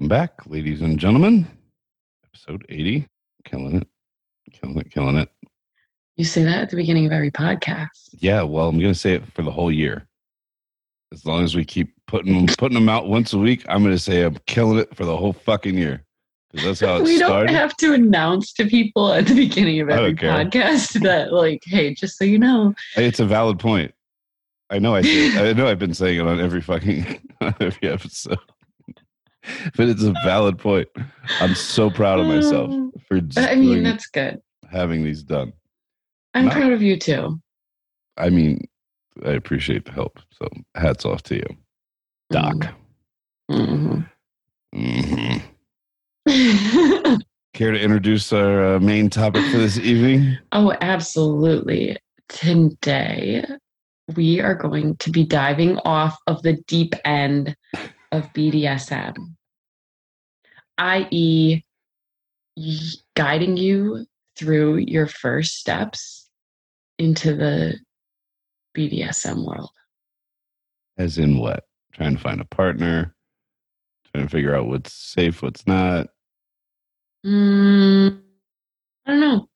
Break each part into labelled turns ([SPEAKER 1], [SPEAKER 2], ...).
[SPEAKER 1] Welcome back, ladies and gentlemen. Episode 80. Killing it. Killing it, killing it.
[SPEAKER 2] You say that at the beginning of every podcast.
[SPEAKER 1] Yeah, well, I'm going to say it for the whole year. As long as we keep putting putting them out once a week, I'm going to say I'm killing it for the whole fucking year. Because that's how it
[SPEAKER 2] we
[SPEAKER 1] started.
[SPEAKER 2] don't have to announce to people at the beginning of every podcast that, like, hey, just so you know,
[SPEAKER 1] It's a valid point. I know I say, I know I've been saying it on every fucking on every episode. but it's a valid point. I'm so proud of myself
[SPEAKER 2] Um,
[SPEAKER 1] for
[SPEAKER 2] I mean,
[SPEAKER 1] doing-
[SPEAKER 2] that's good.
[SPEAKER 1] having these done.
[SPEAKER 2] I'm
[SPEAKER 1] No.
[SPEAKER 2] proud of you too.
[SPEAKER 1] I mean, I appreciate the help. So hats off to you, Doc.
[SPEAKER 2] Mhm.
[SPEAKER 1] hmm
[SPEAKER 2] Mhm.
[SPEAKER 1] Care to introduce our uh, main topic for this evening?
[SPEAKER 2] oh, absolutely. Today, we are going to be diving off of the deep end of BDSM, i.e., guiding you through your first steps into the BDSM world.
[SPEAKER 1] As in what? Trying to find a partner, trying to figure out what's safe, what's not.
[SPEAKER 2] Mm, I don't know.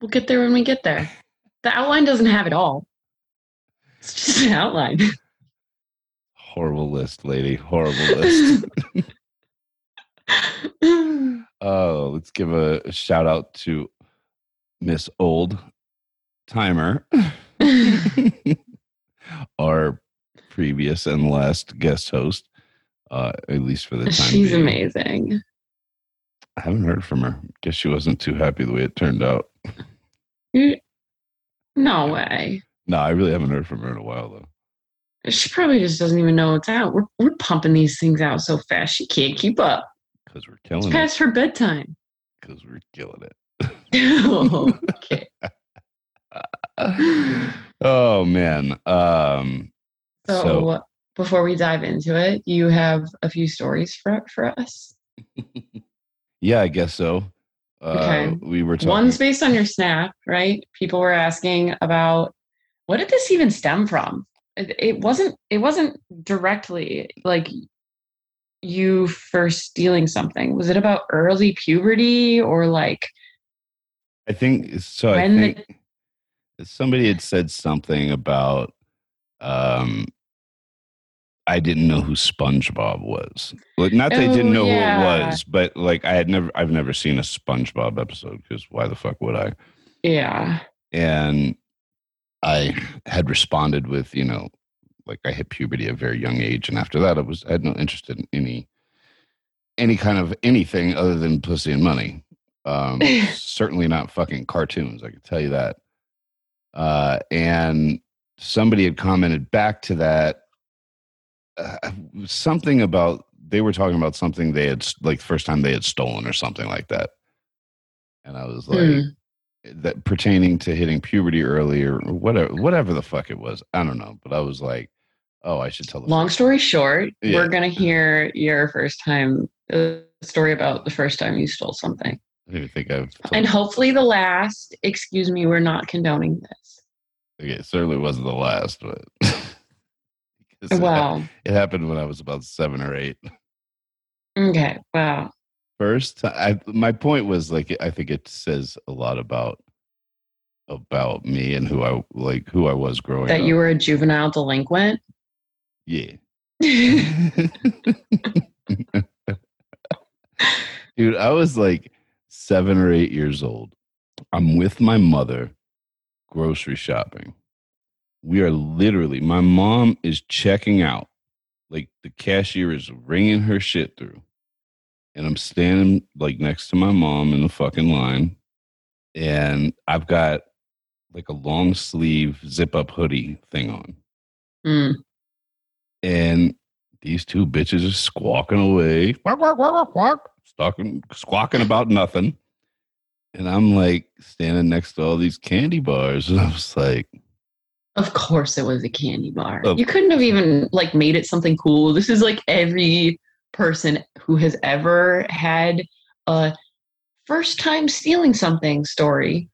[SPEAKER 2] We'll get there when we get there. The outline doesn't have it all. It's just an outline.
[SPEAKER 1] Horrible list, lady. Horrible list. Oh, let's give a, shout out to Miss Old Timer, our previous and last guest host, uh, at least for the time
[SPEAKER 2] She's
[SPEAKER 1] being.
[SPEAKER 2] amazing.
[SPEAKER 1] I haven't heard from her. Guess she wasn't too happy the way it turned out.
[SPEAKER 2] No way.
[SPEAKER 1] No, I really haven't heard from her in a while though.
[SPEAKER 2] She probably just doesn't even know it's out. We're, we're pumping these things out so fast she can't keep up.
[SPEAKER 1] Because we're
[SPEAKER 2] It's
[SPEAKER 1] killing it.
[SPEAKER 2] past her bedtime.
[SPEAKER 1] Because we're killing it.
[SPEAKER 2] okay.
[SPEAKER 1] oh man. Um
[SPEAKER 2] So,
[SPEAKER 1] So-
[SPEAKER 2] before we dive into it, you have a few stories for for us.
[SPEAKER 1] yeah, I guess so. Uh,
[SPEAKER 2] Okay.
[SPEAKER 1] we were talking
[SPEAKER 2] One's based on your snap, right? People were asking about what did this even stem from? It, wasn't. It wasn't directly like you first stealing something. Was it about early puberty or like
[SPEAKER 1] I think so. I think
[SPEAKER 2] the,
[SPEAKER 1] somebody had said something about um I didn't know who SpongeBob was. Like not that I didn't
[SPEAKER 2] Oh,
[SPEAKER 1] know who it was, but like I had never I've never seen a SpongeBob episode because why the fuck would I?
[SPEAKER 2] yeah
[SPEAKER 1] And I had responded with, you know, like I hit puberty at a very young age, and after that I was I had no interest in any any kind of anything other than pussy and money. Um certainly not fucking cartoons, I can tell you that. Uh, and somebody had commented back to that uh, something about they were talking about something they had like the first time they had stolen or something like that. And I was like,
[SPEAKER 2] Hmm.
[SPEAKER 1] That pertaining to hitting puberty early or whatever, whatever the fuck it was. I don't know, but I was like, oh, I should tell. The
[SPEAKER 2] long story short,
[SPEAKER 1] Yeah.
[SPEAKER 2] we're gonna hear your first time uh, story about the first time you stole something,
[SPEAKER 1] I don't think I've.
[SPEAKER 2] And hopefully the last. Excuse me, we're not condoning this.
[SPEAKER 1] Okay, it certainly wasn't the last, but because it,
[SPEAKER 2] Well,
[SPEAKER 1] it happened when I was about seven or eight.
[SPEAKER 2] okay, well,
[SPEAKER 1] First, I my point was like I think it says a lot about about me and who I like who I was growing
[SPEAKER 2] that
[SPEAKER 1] up.
[SPEAKER 2] you were a juvenile delinquent.
[SPEAKER 1] yeah. Dude, I was like seven or eight years old. I'm with my mother grocery shopping. We are literally, my mom is checking out. Like the cashier is ringing her shit through. And I'm standing like next to my mom in the fucking line. And I've got like a long sleeve zip up hoodie thing on
[SPEAKER 2] Mm.
[SPEAKER 1] and these two bitches are squawking away, quack, quack, quack, quack, stalking, squawking about nothing. And I'm like standing next to all these candy bars, and I was like,
[SPEAKER 2] Of course, it was a candy bar.
[SPEAKER 1] Of
[SPEAKER 2] you couldn't have even like made it something cool. This is like every person who has ever had a first time stealing something story.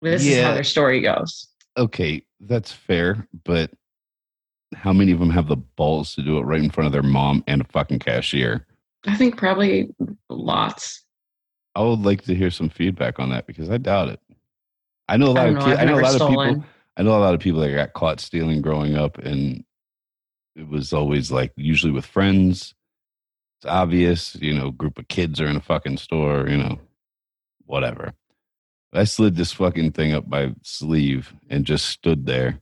[SPEAKER 2] This is how their story goes.
[SPEAKER 1] okay, that's fair, but how many of them have the balls to do it right in front of their mom and a fucking cashier?
[SPEAKER 2] I think probably lots.
[SPEAKER 1] I would like to hear some feedback on that because I doubt it. I know a lot
[SPEAKER 2] I
[SPEAKER 1] of
[SPEAKER 2] know. I've
[SPEAKER 1] know a lot of people. I know a lot of people that got caught stealing growing up, and it was always like usually with friends. It's obvious, you know, group of kids are in a fucking store, you know, whatever. I slid this fucking thing up my sleeve and just stood there.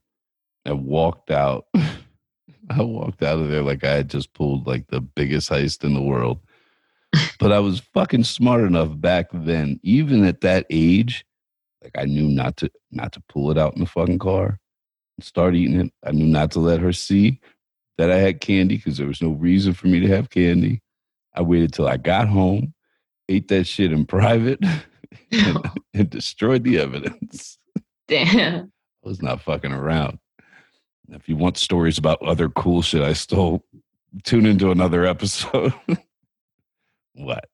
[SPEAKER 1] I walked out. I walked out of there like I had just pulled like the biggest heist in the world. But I was fucking smart enough back then, even at that age, like I knew not to not to pull it out in the fucking car and start eating it. I knew not to let her see that I had candy because there was no reason for me to have candy. I waited till I got home, ate that shit in private, and, and destroyed the evidence.
[SPEAKER 2] Damn.
[SPEAKER 1] I was not fucking around. If you want stories about other cool shit I stole, tune into another episode. what?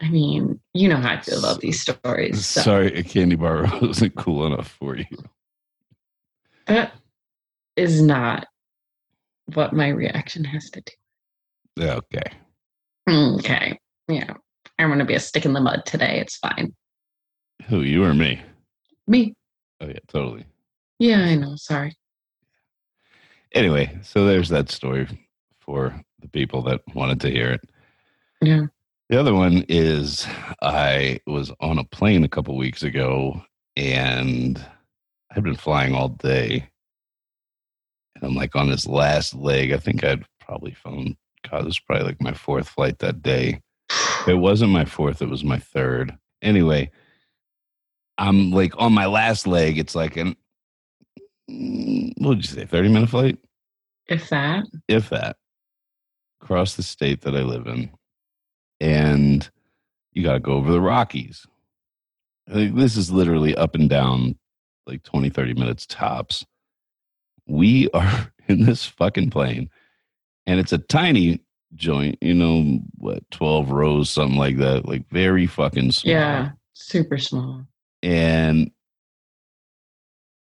[SPEAKER 2] I mean, you know how I feel about these stories. So
[SPEAKER 1] Sorry, a candy bar wasn't cool enough for you.
[SPEAKER 2] that is not what my reaction has to do.
[SPEAKER 1] Okay.
[SPEAKER 2] Mm, okay. Yeah. I'm going to be a stick in the mud today. It's fine.
[SPEAKER 1] Who, you or me?
[SPEAKER 2] Me.
[SPEAKER 1] Oh, yeah, totally.
[SPEAKER 2] Yeah, I know. Sorry.
[SPEAKER 1] Anyway, so there's that story for the people that wanted to hear it.
[SPEAKER 2] Yeah.
[SPEAKER 1] The other one is I was on a plane a couple weeks ago and I'd been flying all day. And I'm like on this last leg. I think I'd probably flown, God, this was probably like my fourth flight that day. It wasn't my fourth, it was my third. Anyway, I'm like on my last leg. It's like an, what did you say, 30 minute flight?
[SPEAKER 2] If that.
[SPEAKER 1] if that, across the state that I live in. And you got to go over the Rockies. Like, this is literally up and down like 20, 30 minutes tops. We are in this fucking plane, and it's a tiny joint, you know, what, 12 rows, something like that, like very fucking small
[SPEAKER 2] Yeah. Super small.
[SPEAKER 1] and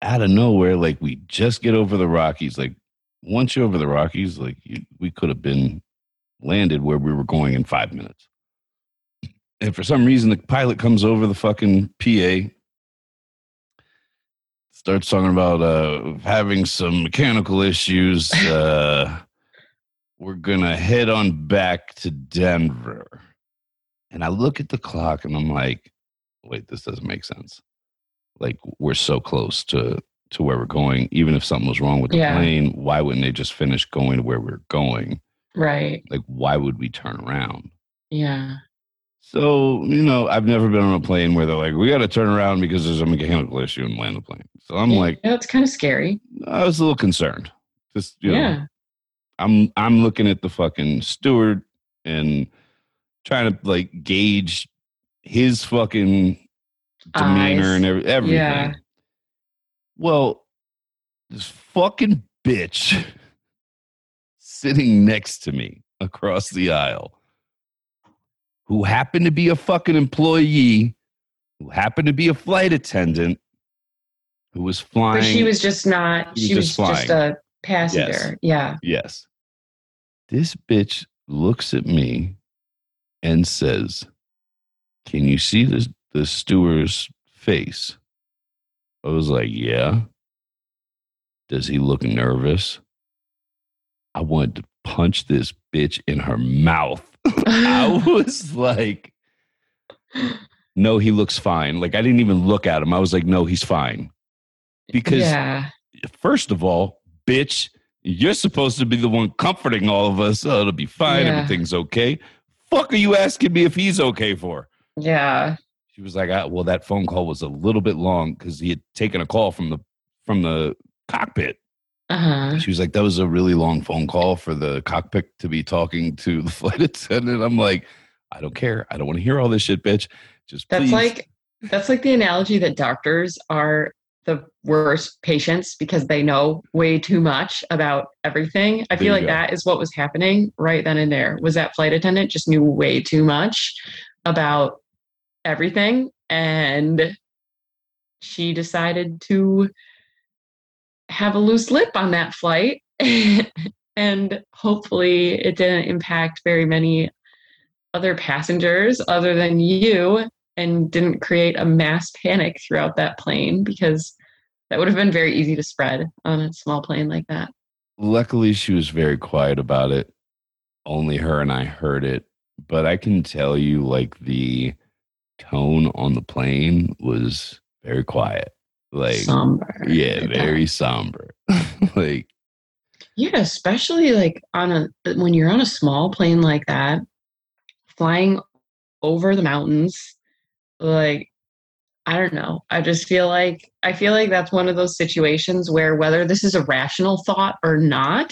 [SPEAKER 1] out of nowhere, like we just get over the Rockies. Like once you're over the Rockies, like you, we could have been landed where we were going in five minutes. And for some reason, the pilot comes over the fucking PA, starts talking about uh, having some mechanical issues. Uh, we're gonna head on back to Denver. And I look at the clock and I'm like, wait, this doesn't make sense. Like we're so close to to where we're going. Even if something was wrong with the
[SPEAKER 2] Yeah.
[SPEAKER 1] plane, why wouldn't they just finish going to where we're going?
[SPEAKER 2] Right.
[SPEAKER 1] Like, why would we turn around?
[SPEAKER 2] Yeah.
[SPEAKER 1] So, you know, I've never been on a plane where they're like, we got to turn around because there's a mechanical issue and land the plane. So I'm like,
[SPEAKER 2] yeah, it's kind of scary.
[SPEAKER 1] I was a little concerned. Just, you know,
[SPEAKER 2] yeah.
[SPEAKER 1] I'm I'm looking at the fucking steward and trying to like gauge his fucking demeanor
[SPEAKER 2] Eyes.
[SPEAKER 1] and every, everything.
[SPEAKER 2] Yeah.
[SPEAKER 1] Well, this fucking bitch sitting next to me across the aisle, who happened to be a fucking employee, who happened to be a flight attendant, who was flying.
[SPEAKER 2] But she was just not,
[SPEAKER 1] She
[SPEAKER 2] she
[SPEAKER 1] was
[SPEAKER 2] was,
[SPEAKER 1] just
[SPEAKER 2] just a passenger. Yeah.
[SPEAKER 1] Yes. This bitch looks at me and says, Can you see the, the steward's face? I was like, Yeah. Does he look nervous? I wanted to punch this bitch in her mouth. I was like, No, he looks fine. Like, I didn't even look at him. I was like, No, he's fine. Because
[SPEAKER 2] yeah.
[SPEAKER 1] first of all, bitch, you're supposed to be the one comforting all of us. Oh, it'll be fine.
[SPEAKER 2] Yeah.
[SPEAKER 1] Everything's okay. Fuck are you asking me if he's okay for?
[SPEAKER 2] Yeah.
[SPEAKER 1] She was like, ah, well, that phone call was a little bit long because he had taken a call from the from the cockpit.
[SPEAKER 2] Uh huh.
[SPEAKER 1] She was like, that was a really long phone call for the cockpit to be talking to the flight attendant. I'm like, I don't care. I don't want to hear all this shit, bitch. Just
[SPEAKER 2] That's
[SPEAKER 1] please.
[SPEAKER 2] like that's like the analogy that doctors are the worst patients because they know way too much about everything. I
[SPEAKER 1] There
[SPEAKER 2] feel like
[SPEAKER 1] go.
[SPEAKER 2] that is what was happening right then and there. Was that flight attendant just knew way too much about everything and she decided to have a loose lip on that flight and hopefully it didn't impact very many other passengers other than you and didn't create a mass panic throughout that plane because that would have been very easy to spread on a small plane like that.
[SPEAKER 1] Luckily, she was very quiet about it. Only her and I heard it. But I can tell you, like, the tone on the plane was very quiet. Like,
[SPEAKER 2] somber.
[SPEAKER 1] yeah, very somber. like,
[SPEAKER 2] Yeah, especially like on a when you're on a small plane like that, flying over the mountains, like I don't know. I just feel like I feel like that's one of those situations where whether this is a rational thought or not,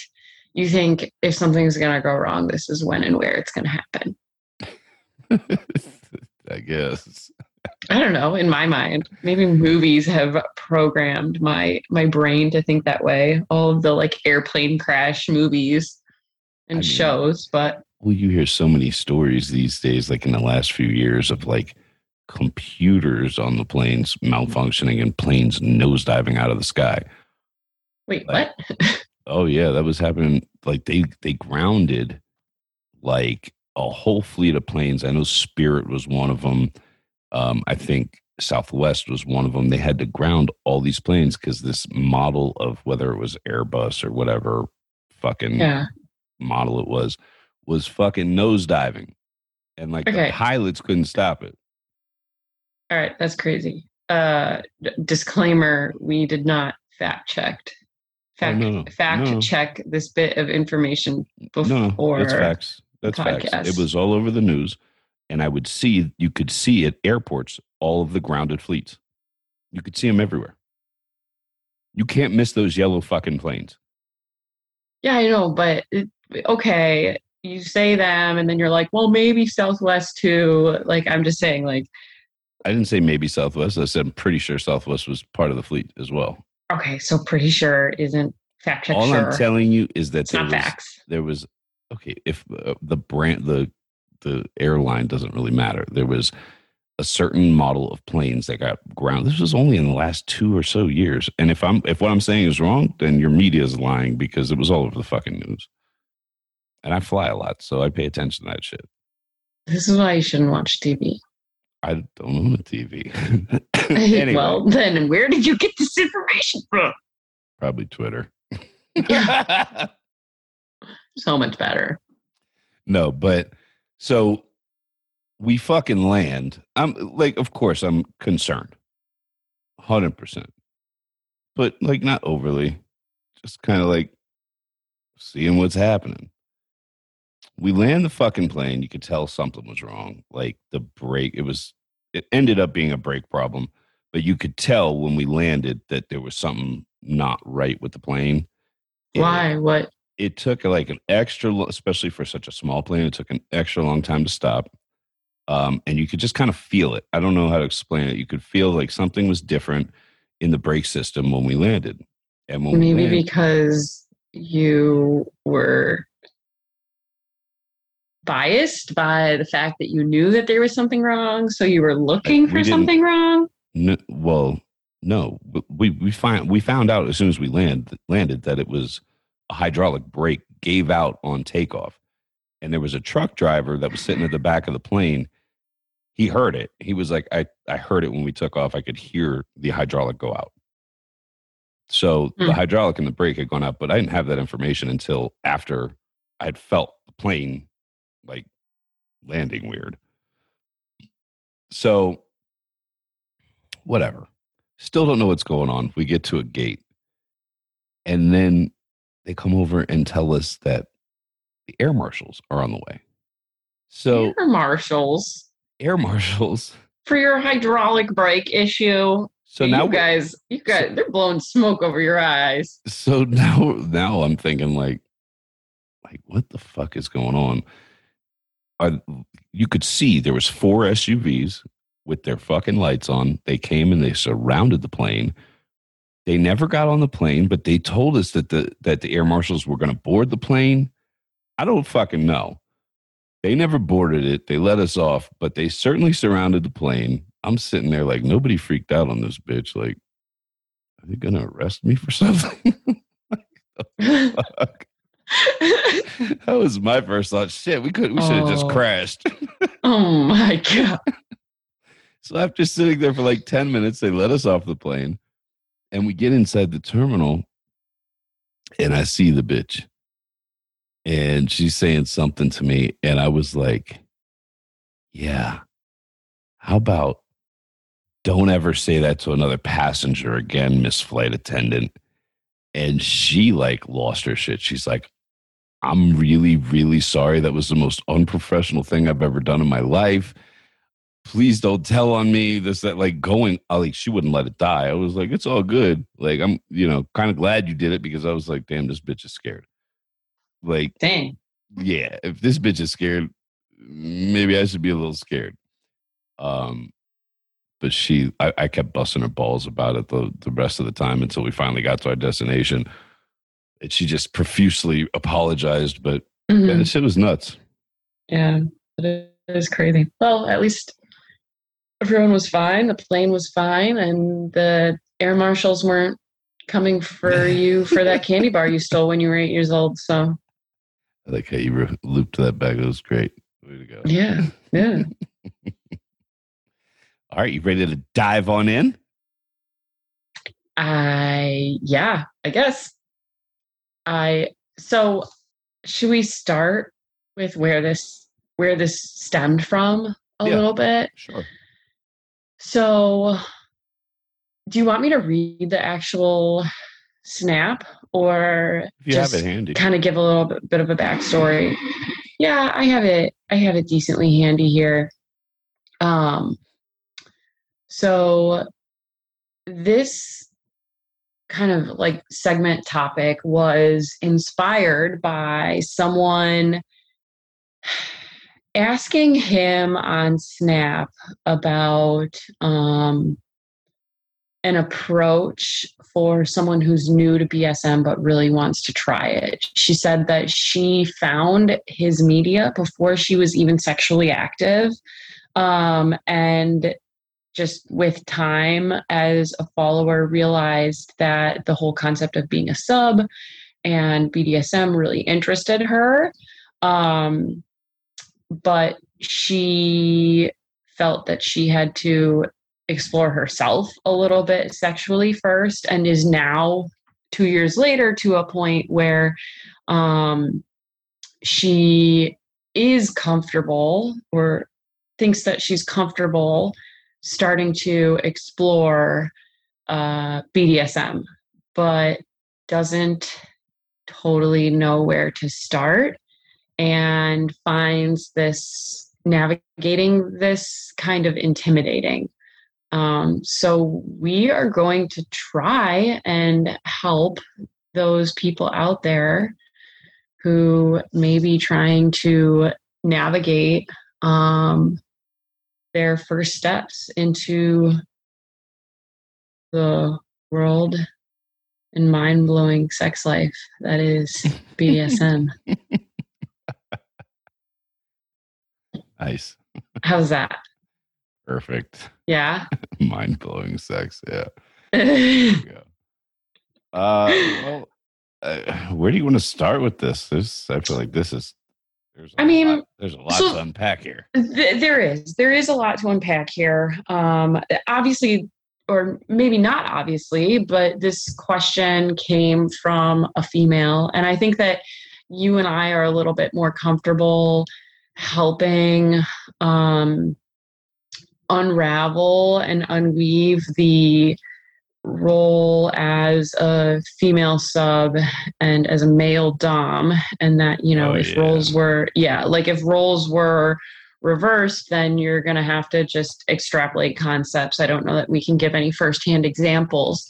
[SPEAKER 2] you think if something's going to go wrong, this is when and where it's going to happen.
[SPEAKER 1] I guess.
[SPEAKER 2] I don't know, in my mind. Maybe movies have programmed my my brain to think that way. All of the like airplane crash movies and
[SPEAKER 1] I mean-
[SPEAKER 2] shows, but
[SPEAKER 1] Well, you hear so many stories these days, like in the last few years, of like computers on the planes malfunctioning and planes nosediving out of the sky.
[SPEAKER 2] wait,
[SPEAKER 1] Like-
[SPEAKER 2] what?
[SPEAKER 1] Oh yeah, that was happening. Like they they grounded like a whole fleet of planes. I know Spirit was one of them. Um, I think Southwest was one of them. They had to ground all these planes because this model of whether it was Airbus or whatever fucking
[SPEAKER 2] yeah.
[SPEAKER 1] model it was was fucking nosediving, and like
[SPEAKER 2] Okay.
[SPEAKER 1] the pilots couldn't stop it.
[SPEAKER 2] All right, that's crazy. Uh d- disclaimer, we did not fact checked. Fact
[SPEAKER 1] Oh, no,
[SPEAKER 2] fact
[SPEAKER 1] no.
[SPEAKER 2] check this bit of information
[SPEAKER 1] No, that's facts. That's facts. It was all over the news, and I would see you could see at airports all of the grounded fleets. You could see them everywhere. You can't miss those yellow fucking planes.
[SPEAKER 2] Yeah, I know, but it, okay, you say them and then you're like, well, maybe Southwest too. Like I'm just saying like
[SPEAKER 1] I didn't say maybe Southwest. I said I'm pretty sure Southwest was part of the fleet as well.
[SPEAKER 2] okay, so pretty sure isn't fact check
[SPEAKER 1] all
[SPEAKER 2] sure.
[SPEAKER 1] I'm telling you is that
[SPEAKER 2] it's
[SPEAKER 1] there
[SPEAKER 2] not
[SPEAKER 1] was,
[SPEAKER 2] facts.
[SPEAKER 1] there was okay if uh, the brand the the airline doesn't really matter there was a certain model of planes that got ground this was only in the last two or so years and if i'm if what i'm saying is wrong then your media is lying because it was all over the fucking news and i fly a lot so i pay attention to that shit
[SPEAKER 2] This is why you shouldn't watch TV.
[SPEAKER 1] I don't own a tv anyway
[SPEAKER 2] well, then where did you get this information from?
[SPEAKER 1] probably twitter
[SPEAKER 2] So much better.
[SPEAKER 1] No, but so we fucking land. I'm like, of course, I'm concerned, hundred percent, but like not overly, just kind of like seeing what's happening. We land the fucking plane. You could tell something was wrong. Like the brake, it was. It ended up being a brake problem, but you could tell when we landed that there was something not right with the plane.
[SPEAKER 2] Why? What?
[SPEAKER 1] it took like an extra, especially for such a small plane, it took an extra long time to stop. Um, and you could just kind of feel it. I don't know how to explain it. You could feel like something was different in the brake system when we landed. And when we
[SPEAKER 2] Maybe
[SPEAKER 1] landed,
[SPEAKER 2] because you were biased by the fact that you knew that there was something wrong, so you were looking
[SPEAKER 1] we
[SPEAKER 2] for
[SPEAKER 1] didn't-
[SPEAKER 2] something wrong.
[SPEAKER 1] no, well, no, we we find we found out as soon as we land landed that it was a hydraulic brake gave out on takeoff, and there was a truck driver that was sitting at the back of the plane. He heard it. He was like, "I I heard it when we took off. I could hear the hydraulic go out." So the
[SPEAKER 2] Hmm.
[SPEAKER 1] hydraulic and the brake had gone out, but I didn't have that information until after I had felt the plane like landing weird. So whatever. Still don't know what's going on. We get to a gate. And then they come over and tell us that the air marshals are on the way. So,
[SPEAKER 2] Air marshals
[SPEAKER 1] air marshals.
[SPEAKER 2] for your hydraulic brake issue.
[SPEAKER 1] So now we-
[SPEAKER 2] guys, you guys, they're blowing smoke over your eyes.
[SPEAKER 1] so now now I'm thinking like like what the fuck is going on? Are, you could see there was four SUVs with their fucking lights on. They came and they surrounded the plane. They never got on the plane, but they told us that the that the air marshals were going to board the plane. I don't fucking know. They never boarded it. They let us off, but they certainly surrounded the plane. I'm sitting there like nobody freaked out on this bitch. Like, are they going to arrest me for something? Fuck. that was my first thought. Shit, we could we should have just
[SPEAKER 2] Oh.
[SPEAKER 1] crashed.
[SPEAKER 2] oh my god.
[SPEAKER 1] So after sitting there for like 10 minutes, they let us off the plane and we get inside the terminal and I see the bitch. And she's saying something to me. And I was like, yeah, how about don't ever say that to another passenger again, Miss Flight Attendant. And she like lost her shit. She's like, I'm really, really sorry. That was the most unprofessional thing I've ever done in my life. Please don't tell on me. This that like going I like she wouldn't let it die. I was like it's all good. Like i'm you know kind of glad you did it because i was like damn this bitch is scared. Like
[SPEAKER 2] Dang.
[SPEAKER 1] yeah if this bitch is scared maybe i should be a little scared. Um but she i, I kept busting her balls about it the, the rest of the time until we finally got to our destination and she just profusely apologized but
[SPEAKER 2] Mhm.
[SPEAKER 1] yeah, this shit was nuts
[SPEAKER 2] Yeah, it is crazy. Well, at least everyone was fine. The plane was fine, and the air marshals weren't coming for you for that candy bar you stole when you were eight years old. So
[SPEAKER 1] i like how you re- looped that back it was great way to go
[SPEAKER 2] yeah, yeah.
[SPEAKER 1] All right, you ready to dive on in?
[SPEAKER 2] I yeah, I guess. I so should we start with where this where this stemmed from a
[SPEAKER 1] Yeah.
[SPEAKER 2] little bit?
[SPEAKER 1] Sure.
[SPEAKER 2] So do you want me to read the actual snap or just
[SPEAKER 1] have it handy.
[SPEAKER 2] kind of give a little bit, bit of a backstory? Yeah, I have it. I have it decently handy here. Um, so this kind of like segment topic was inspired by someone asking him on Snap about um, an approach for someone who's new to BDSM but really wants to try it. She said that she found his media before she was even sexually active. Um, and just with time as a follower realized that the whole concept of being a sub and BDSM really interested her. Um, but she felt that she had to explore herself a little bit sexually first and is now two years later to a point where um, she is comfortable or thinks that she's comfortable starting to explore uh, BDSM, but doesn't totally know where to start and finds this navigating this kind of intimidating. Um, so we are going to try and help those people out there who may be trying to navigate um, their first steps into the world and mind blowing sex life that is BDSM.
[SPEAKER 1] Nice.
[SPEAKER 2] How's that?
[SPEAKER 1] Perfect.
[SPEAKER 2] Yeah.
[SPEAKER 1] Mind blowing sex. Yeah. Uh, well, uh, where do you want to start with this? This I feel like this is. There's
[SPEAKER 2] I mean,
[SPEAKER 1] lot, there's a lot
[SPEAKER 2] so-
[SPEAKER 1] to unpack here.
[SPEAKER 2] Th- there is there is a lot to unpack here um obviously or maybe not obviously but this question came from a female and i think that you and i are a little bit more comfortable helping um unravel and unweave the role as a female sub and as a male dom and that you know
[SPEAKER 1] Oh,
[SPEAKER 2] if
[SPEAKER 1] yeah.
[SPEAKER 2] roles were yeah like if roles were reversed then you're going to have to just extrapolate concepts i don't know that we can give any firsthand examples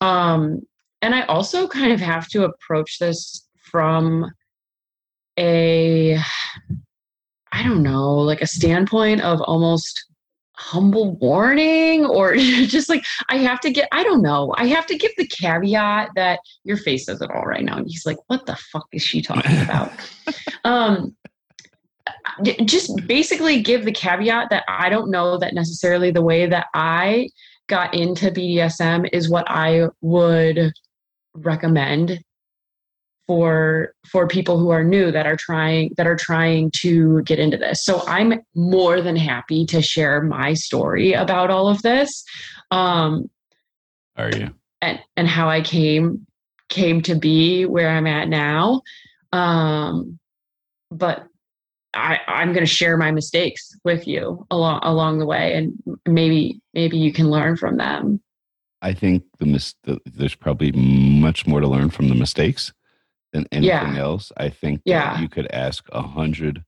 [SPEAKER 2] um and i also kind of have to approach this from a i don't know like a standpoint of almost humble warning or just like I have to get I don't know. I have to give the caveat that your face says it all right now. And he's like, what the fuck is she talking about? um just basically give the caveat that I don't know that necessarily the way that I got into BDSM is what I would recommend for for people who are new that are trying that are trying to get into this. So i'm more than happy to share my story about all of this um
[SPEAKER 1] Are you?
[SPEAKER 2] and and how i came came to be where i'm at now. Um but i i'm going to share my mistakes with you along along the way and maybe maybe you can learn from them.
[SPEAKER 1] I think the, mis- the there's probably much more to learn from the mistakes than anything
[SPEAKER 2] Yeah.
[SPEAKER 1] else. I think
[SPEAKER 2] Yeah.
[SPEAKER 1] you could ask a hundred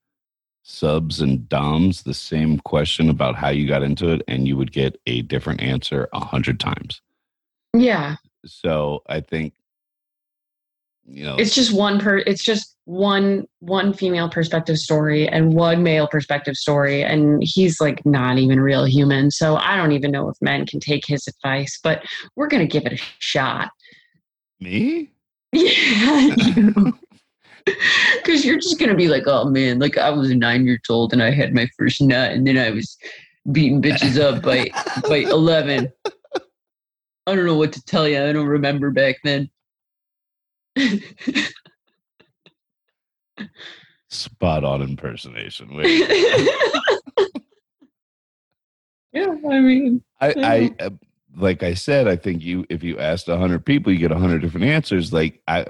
[SPEAKER 1] subs and doms the same question about how you got into it, and you would get a different answer a hundred times.
[SPEAKER 2] yeah
[SPEAKER 1] So I think you know
[SPEAKER 2] it's just one per it's just one one female perspective story and one male perspective story and he's like not even real human so i don't even know if men can take his advice but we're gonna give it a shot
[SPEAKER 1] me.
[SPEAKER 2] yeah because you're just gonna be like oh man like i was nine years old and i had my first nut and then i was beating bitches up by by 11 i don't know what to tell you i don't remember back then.
[SPEAKER 1] Spot on impersonation. Wait,
[SPEAKER 2] yeah, I mean,
[SPEAKER 1] I, I uh, like I said, I think you if you asked a hundred people, you get a hundred different answers. Like I,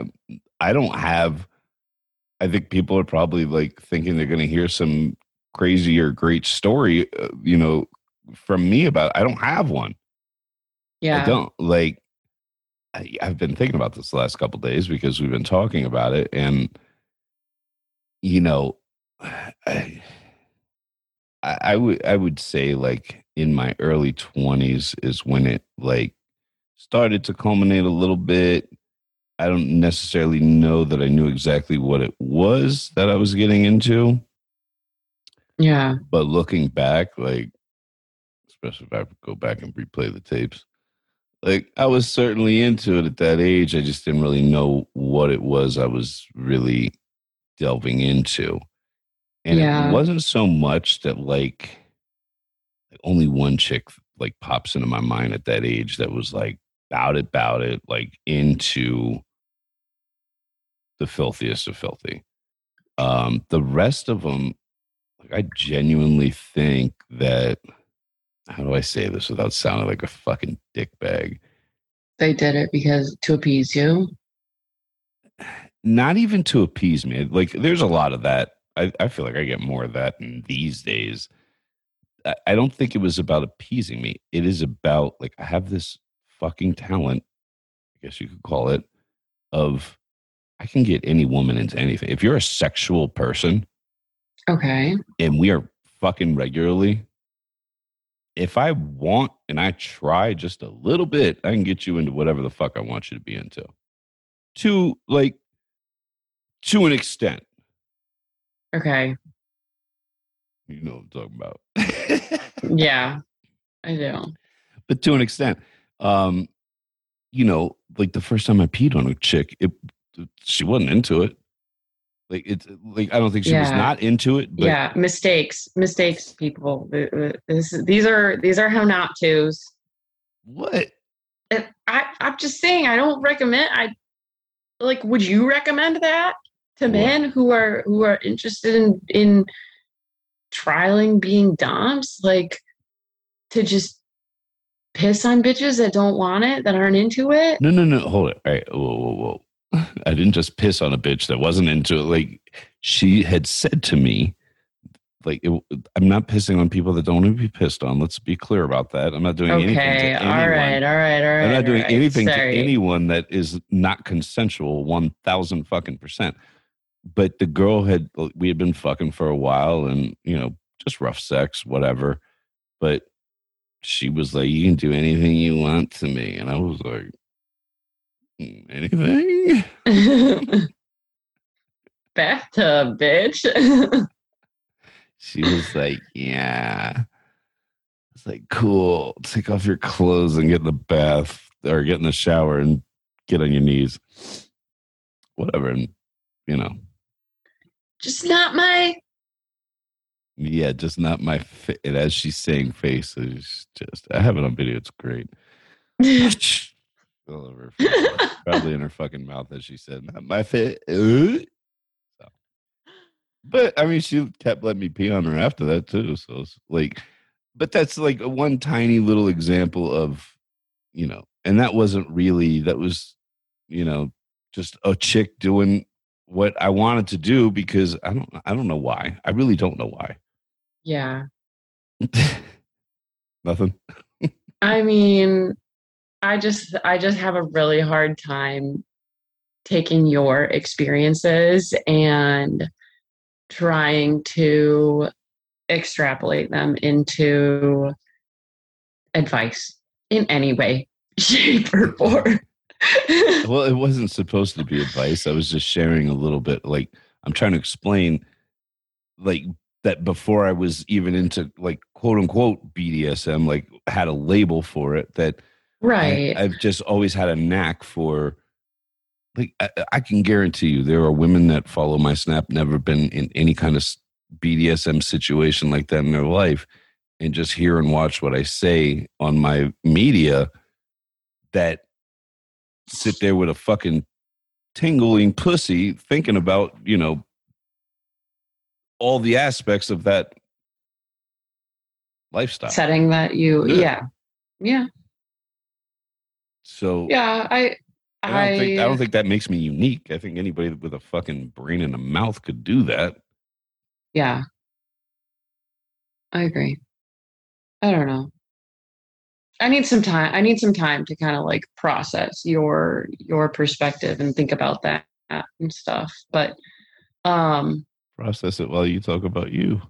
[SPEAKER 1] I don't have. I think people are probably like thinking they're going to hear some crazy or great story, uh, you know, from me about. I don't have one.
[SPEAKER 2] yeah,
[SPEAKER 1] I don't like. I, I've been thinking about this the last couple days because we've been talking about it, and you know, I, I, I would I would say like in my early twenties is when it like started to culminate a little bit. I don't necessarily know that I knew exactly what it was that I was getting into,
[SPEAKER 2] yeah,
[SPEAKER 1] but looking back, like especially if I go back and replay the tapes, like I was certainly into it at that age. I just didn't really know what it was I was really delving into. And
[SPEAKER 2] Yeah.
[SPEAKER 1] it wasn't so much that like only one chick like pops into my mind at that age that was like bout it, bout it, like into the filthiest of filthy. Um, the rest of them, like I genuinely think that how do I say this without sounding like a fucking dick bag?
[SPEAKER 2] they did it because to appease you.
[SPEAKER 1] Not even to appease me. Like there's a lot of that. I, I feel like I get more of that in these days. I, don't think it was about appeasing me. It is about like I have this fucking talent, I guess you could call it, of I can get any woman into anything. If you're a sexual person,
[SPEAKER 2] Okay,
[SPEAKER 1] and we are fucking regularly, if I want and I try just a little bit, I can get you into whatever the fuck I want you to be into. To like, to an extent,
[SPEAKER 2] okay,
[SPEAKER 1] you know what I'm talking about.
[SPEAKER 2] yeah, I do.
[SPEAKER 1] but to an extent, um, you know, like the first time I peed on a chick, it she wasn't into it. Like it's like I don't think she was not into it. But
[SPEAKER 2] yeah, mistakes, mistakes, people. Th- th- This, these are these are how not tos.
[SPEAKER 1] what?
[SPEAKER 2] And I, I'm just saying, I don't recommend. I like. Would you recommend that to
[SPEAKER 1] What?
[SPEAKER 2] men who are who are interested in in trialing being doms? Like to just piss on bitches that don't want it, that aren't into it.
[SPEAKER 1] No, no, no. Hold it. All right. Whoa, whoa, whoa. I didn't just piss on a bitch that wasn't into it. Like she had said to me, like it, I'm not pissing on people that don't want to be pissed on. Let's be clear about that. I'm not doing anything to
[SPEAKER 2] Okay,
[SPEAKER 1] anyone.
[SPEAKER 2] all right, all right, all right.
[SPEAKER 1] I'm not doing
[SPEAKER 2] right.
[SPEAKER 1] anything to anyone that is not consensual. One thousand fucking percent. But the girl had we had been fucking for a while, and you know, just rough sex, whatever. But she was like, "You can do anything you want to me," and I was like, "Mm, "Anything."
[SPEAKER 2] Bathtub, bitch.
[SPEAKER 1] She was like, "Yeah." It's like, "Cool. Take off your clothes and get in the bath or get in the shower and get on your knees." Whatever, and you know,
[SPEAKER 2] just not my.
[SPEAKER 1] yeah, just not my fit. And as she's saying face, it's just I have it on video. It's great. all over. Probably in her fucking mouth, as she said, "Not my fit." Uh. So, but I mean, she kept letting me pee on her after that too. So it's like, but that's like a one tiny little example of, you know, and that wasn't really that was, you know, just a chick doing what I wanted to do because I don't I don't know why. I really don't know why.
[SPEAKER 2] Yeah.
[SPEAKER 1] Nothing.
[SPEAKER 2] I mean, I just I just have a really hard time taking your experiences and trying to extrapolate them into advice in any way, shape, or form.
[SPEAKER 1] well, it wasn't supposed to be advice. I was just sharing a little bit. Like I'm trying to explain, like that before I was even into like quote unquote BDSM, like had a label for it. That
[SPEAKER 2] right.
[SPEAKER 1] I, I've just always had a knack for. Like I, I can guarantee you, there are women that follow my snap, never been in any kind of BDSM situation like that in their life, and just hear and watch what I say on my media. That sit there with a fucking tingling pussy thinking about, you know, all the aspects of that lifestyle.
[SPEAKER 2] Setting that you,
[SPEAKER 1] Yeah.
[SPEAKER 2] yeah. Yeah.
[SPEAKER 1] So
[SPEAKER 2] Yeah. I,
[SPEAKER 1] I don't think I don't think that makes me unique. I think anybody with a fucking brain and a mouth could do that.
[SPEAKER 2] Yeah. I agree. I don't know. I need some time. I need some time to kind of like process your your perspective and think about that and stuff. But um
[SPEAKER 1] Process it while you talk about you.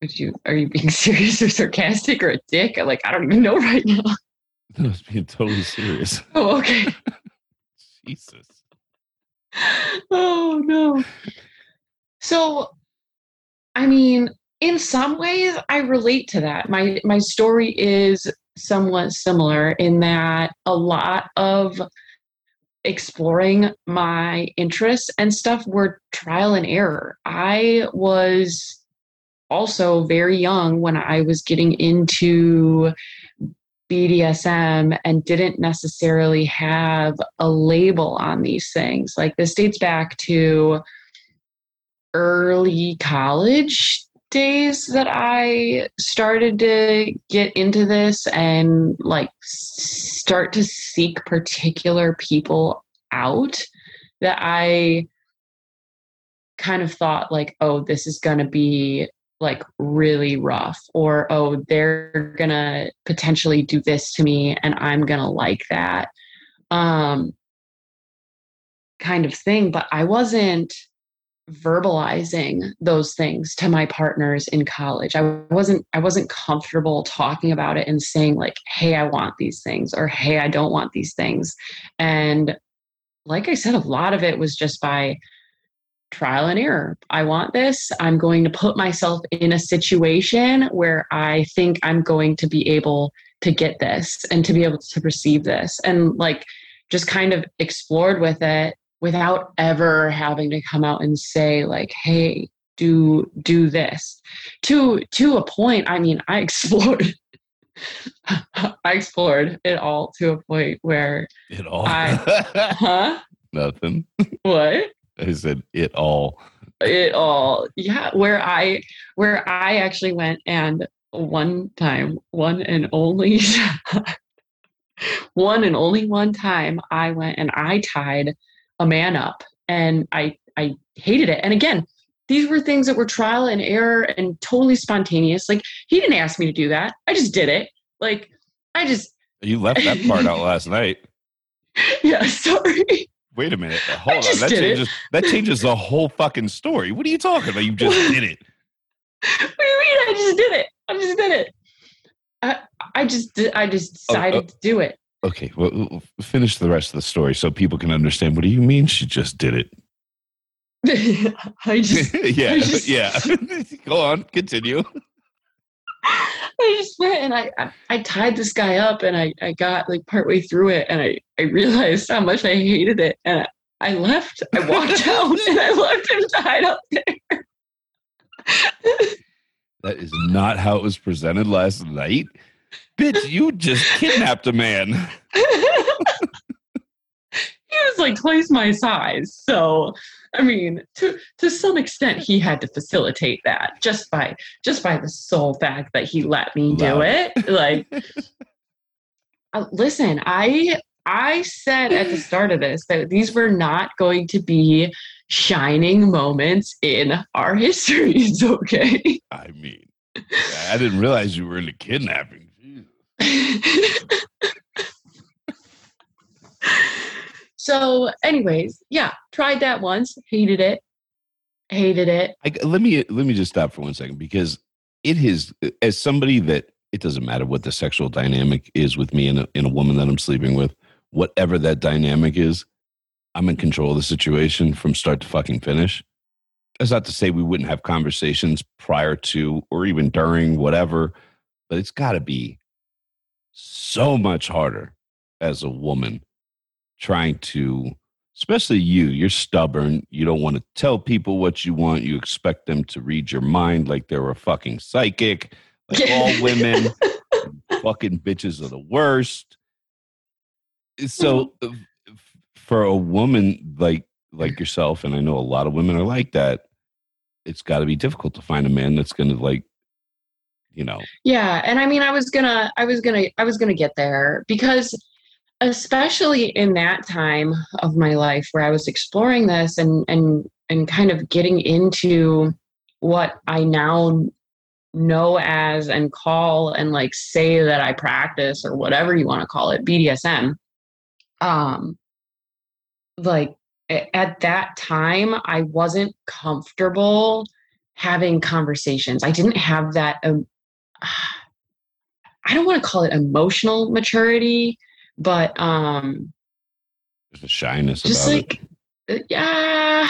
[SPEAKER 2] would you are you being serious or sarcastic or a dick? Like I don't even know right now.
[SPEAKER 1] I was being totally serious.
[SPEAKER 2] Oh, okay.
[SPEAKER 1] Jesus.
[SPEAKER 2] oh no. So I mean, in some ways I relate to that. My my story is somewhat similar in that a lot of exploring my interests and stuff were trial and error. I was also very young when I was getting into BDSM and didn't necessarily have a label on these things. Like this dates back to early college days that I started to get into this and like start to seek particular people out that I kind of thought like, oh, this is going to be like really rough or oh they're gonna potentially do this to me and i'm gonna like that um kind of thing. But i wasn't verbalizing those things to my partners in college i wasn't i wasn't comfortable talking about it and saying like hey i want these things or hey i don't want these things and like i said a lot of it was just by trial and error. I want this. I'm going to put myself in a situation where I think I'm going to be able to get this and to be able to receive this. And like just kind of explored with it without ever having to come out and say like, "Hey, do do this." To to a point, I mean, I explored I explored it all to a point where
[SPEAKER 1] It all.
[SPEAKER 2] I- huh?
[SPEAKER 1] Nothing.
[SPEAKER 2] What?
[SPEAKER 1] I said it all.
[SPEAKER 2] it all yeah where i where i actually went and one time one and only one and only one time i went and i tied a man up and i i hated it and again these were things that were trial and error and totally spontaneous like he didn't ask me to do that i just did it like i just
[SPEAKER 1] You left that part out last night.
[SPEAKER 2] yeah sorry
[SPEAKER 1] Wait a minute. Hold on. That
[SPEAKER 2] did it.
[SPEAKER 1] changes that changes the whole fucking story. What are you talking about? You just did it.
[SPEAKER 2] what do you mean i just did it i just did it i, I just i just
[SPEAKER 1] Oh, oh.
[SPEAKER 2] decided
[SPEAKER 1] oh.
[SPEAKER 2] to do it
[SPEAKER 1] Okay, well, finish the rest of the story so people can understand. What do you mean she just did it?
[SPEAKER 2] I just
[SPEAKER 1] yeah,
[SPEAKER 2] I just-
[SPEAKER 1] yeah. Go on, continue.
[SPEAKER 2] I just went and I, I I tied this guy up and I, I got like partway through it and I, I realized how much I hated it and I, I left. I walked out and I left him tied up there.
[SPEAKER 1] That is not how it was presented last night. Bitch, you just kidnapped a man.
[SPEAKER 2] He was like twice my size. So I mean, to to some extent, he had to facilitate that just by just by the sole fact that he let me do
[SPEAKER 1] Love
[SPEAKER 2] it. Like, uh, listen, I I said at the start of this that these were not going to be shining moments in our histories. Okay.
[SPEAKER 1] I mean, I didn't realize you were into kidnapping.
[SPEAKER 2] So, anyways, yeah, tried that once, hated it, hated it.
[SPEAKER 1] I, let me let me just stop for one second because it is as somebody that it doesn't matter what the sexual dynamic is with me and a, and a woman that I'm sleeping with, whatever that dynamic is, I'm in control of the situation from start to fucking finish. That's not to say we wouldn't have conversations prior to or even during whatever, but it's got to be so much harder as a woman trying to especially you you're stubborn you don't want to tell people what you want you expect them to read your mind like they're a fucking psychic like all women fucking bitches are the worst. So uh, for a woman like like yourself and i know a lot of women are like that it's got to be difficult to find a man that's going to like you know
[SPEAKER 2] Yeah, and I mean I was to I was to I was to get there because especially in that time of my life where I was exploring this and and and kind of getting into what I now know as and call and like say that I practice or whatever you want to call it BDSM um like at that time I wasn't comfortable having conversations. I didn't have that um, I don't want to call it emotional maturity, but um
[SPEAKER 1] there's a shyness
[SPEAKER 2] just like uh, yeah.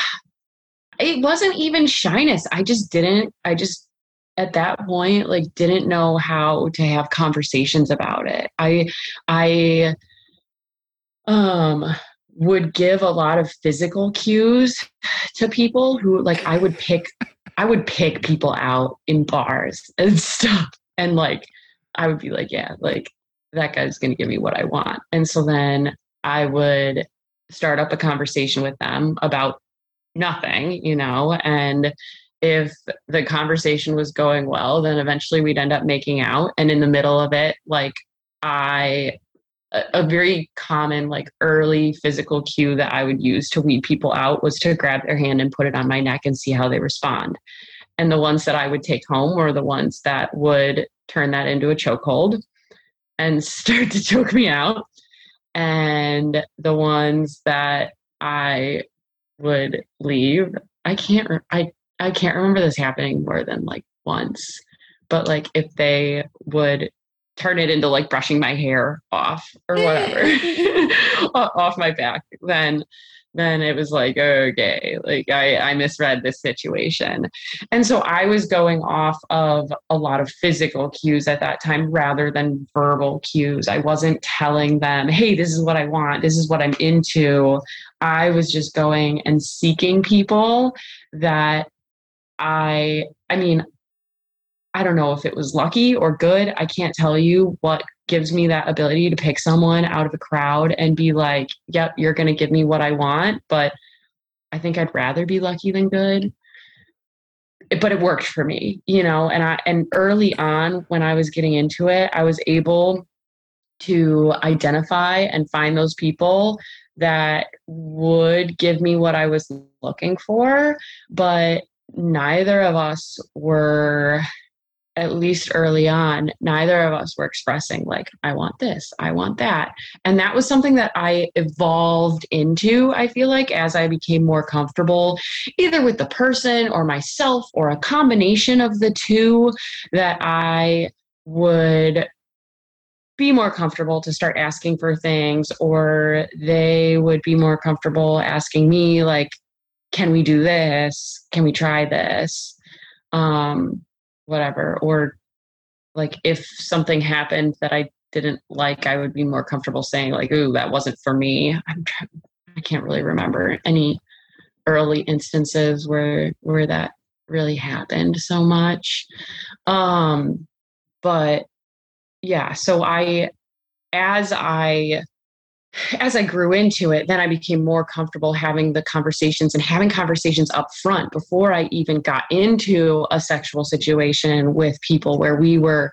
[SPEAKER 2] It wasn't even shyness. I just didn't i just at that point like didn't know how to have conversations about it. I i um would give a lot of physical cues to people who like i would pick i would pick people out in bars and stuff. And like i would be like yeah like that guy's going to give me what i want. And so then i would start up a conversation with them about nothing, you know, and if the conversation was going well, then eventually we'd end up making out. And in the middle of it, like I, a, a very common, like early physical cue that I would use to weed people out was to grab their hand and put it on my neck and see how they respond. And the ones that I would take home were the ones that would turn that into a chokehold and start to choke me out and the ones that I would leave, I can't I I can't remember this happening more than like once. But like if they would turn it into like brushing my hair off or whatever off my back, then then it was like okay, like I I misread this situation. And so I was going off of a lot of physical cues at that time rather than verbal cues. I wasn't telling them, hey, this is what I want, this is what I'm into. I was just going and seeking people that I, I mean, I don't know if it was lucky or good. I can't tell you what gives me that ability to pick someone out of a crowd and be like, yep, you're going to give me what I want. But I think I'd rather be lucky than good but it worked for me you know and i and early on when i was getting into it i was able to identify and find those people that would give me what i was looking for but neither of us were at least early on neither of us were expressing like i want this i want that. And that was something that i evolved into i feel like as i became more comfortable either with the person or myself or a combination of the two that i would be more comfortable to start asking for things or they would be more comfortable asking me like can we do this? Can we try this? Um whatever or like if something happened that i didn't like i would be more comfortable saying like ooh that wasn't for me. I'm trying i can't really remember any early instances where where that really happened so much. Um but yeah so i as i as I grew into it, then I became more comfortable having the conversations and having conversations up front before I even got into a sexual situation with people where we were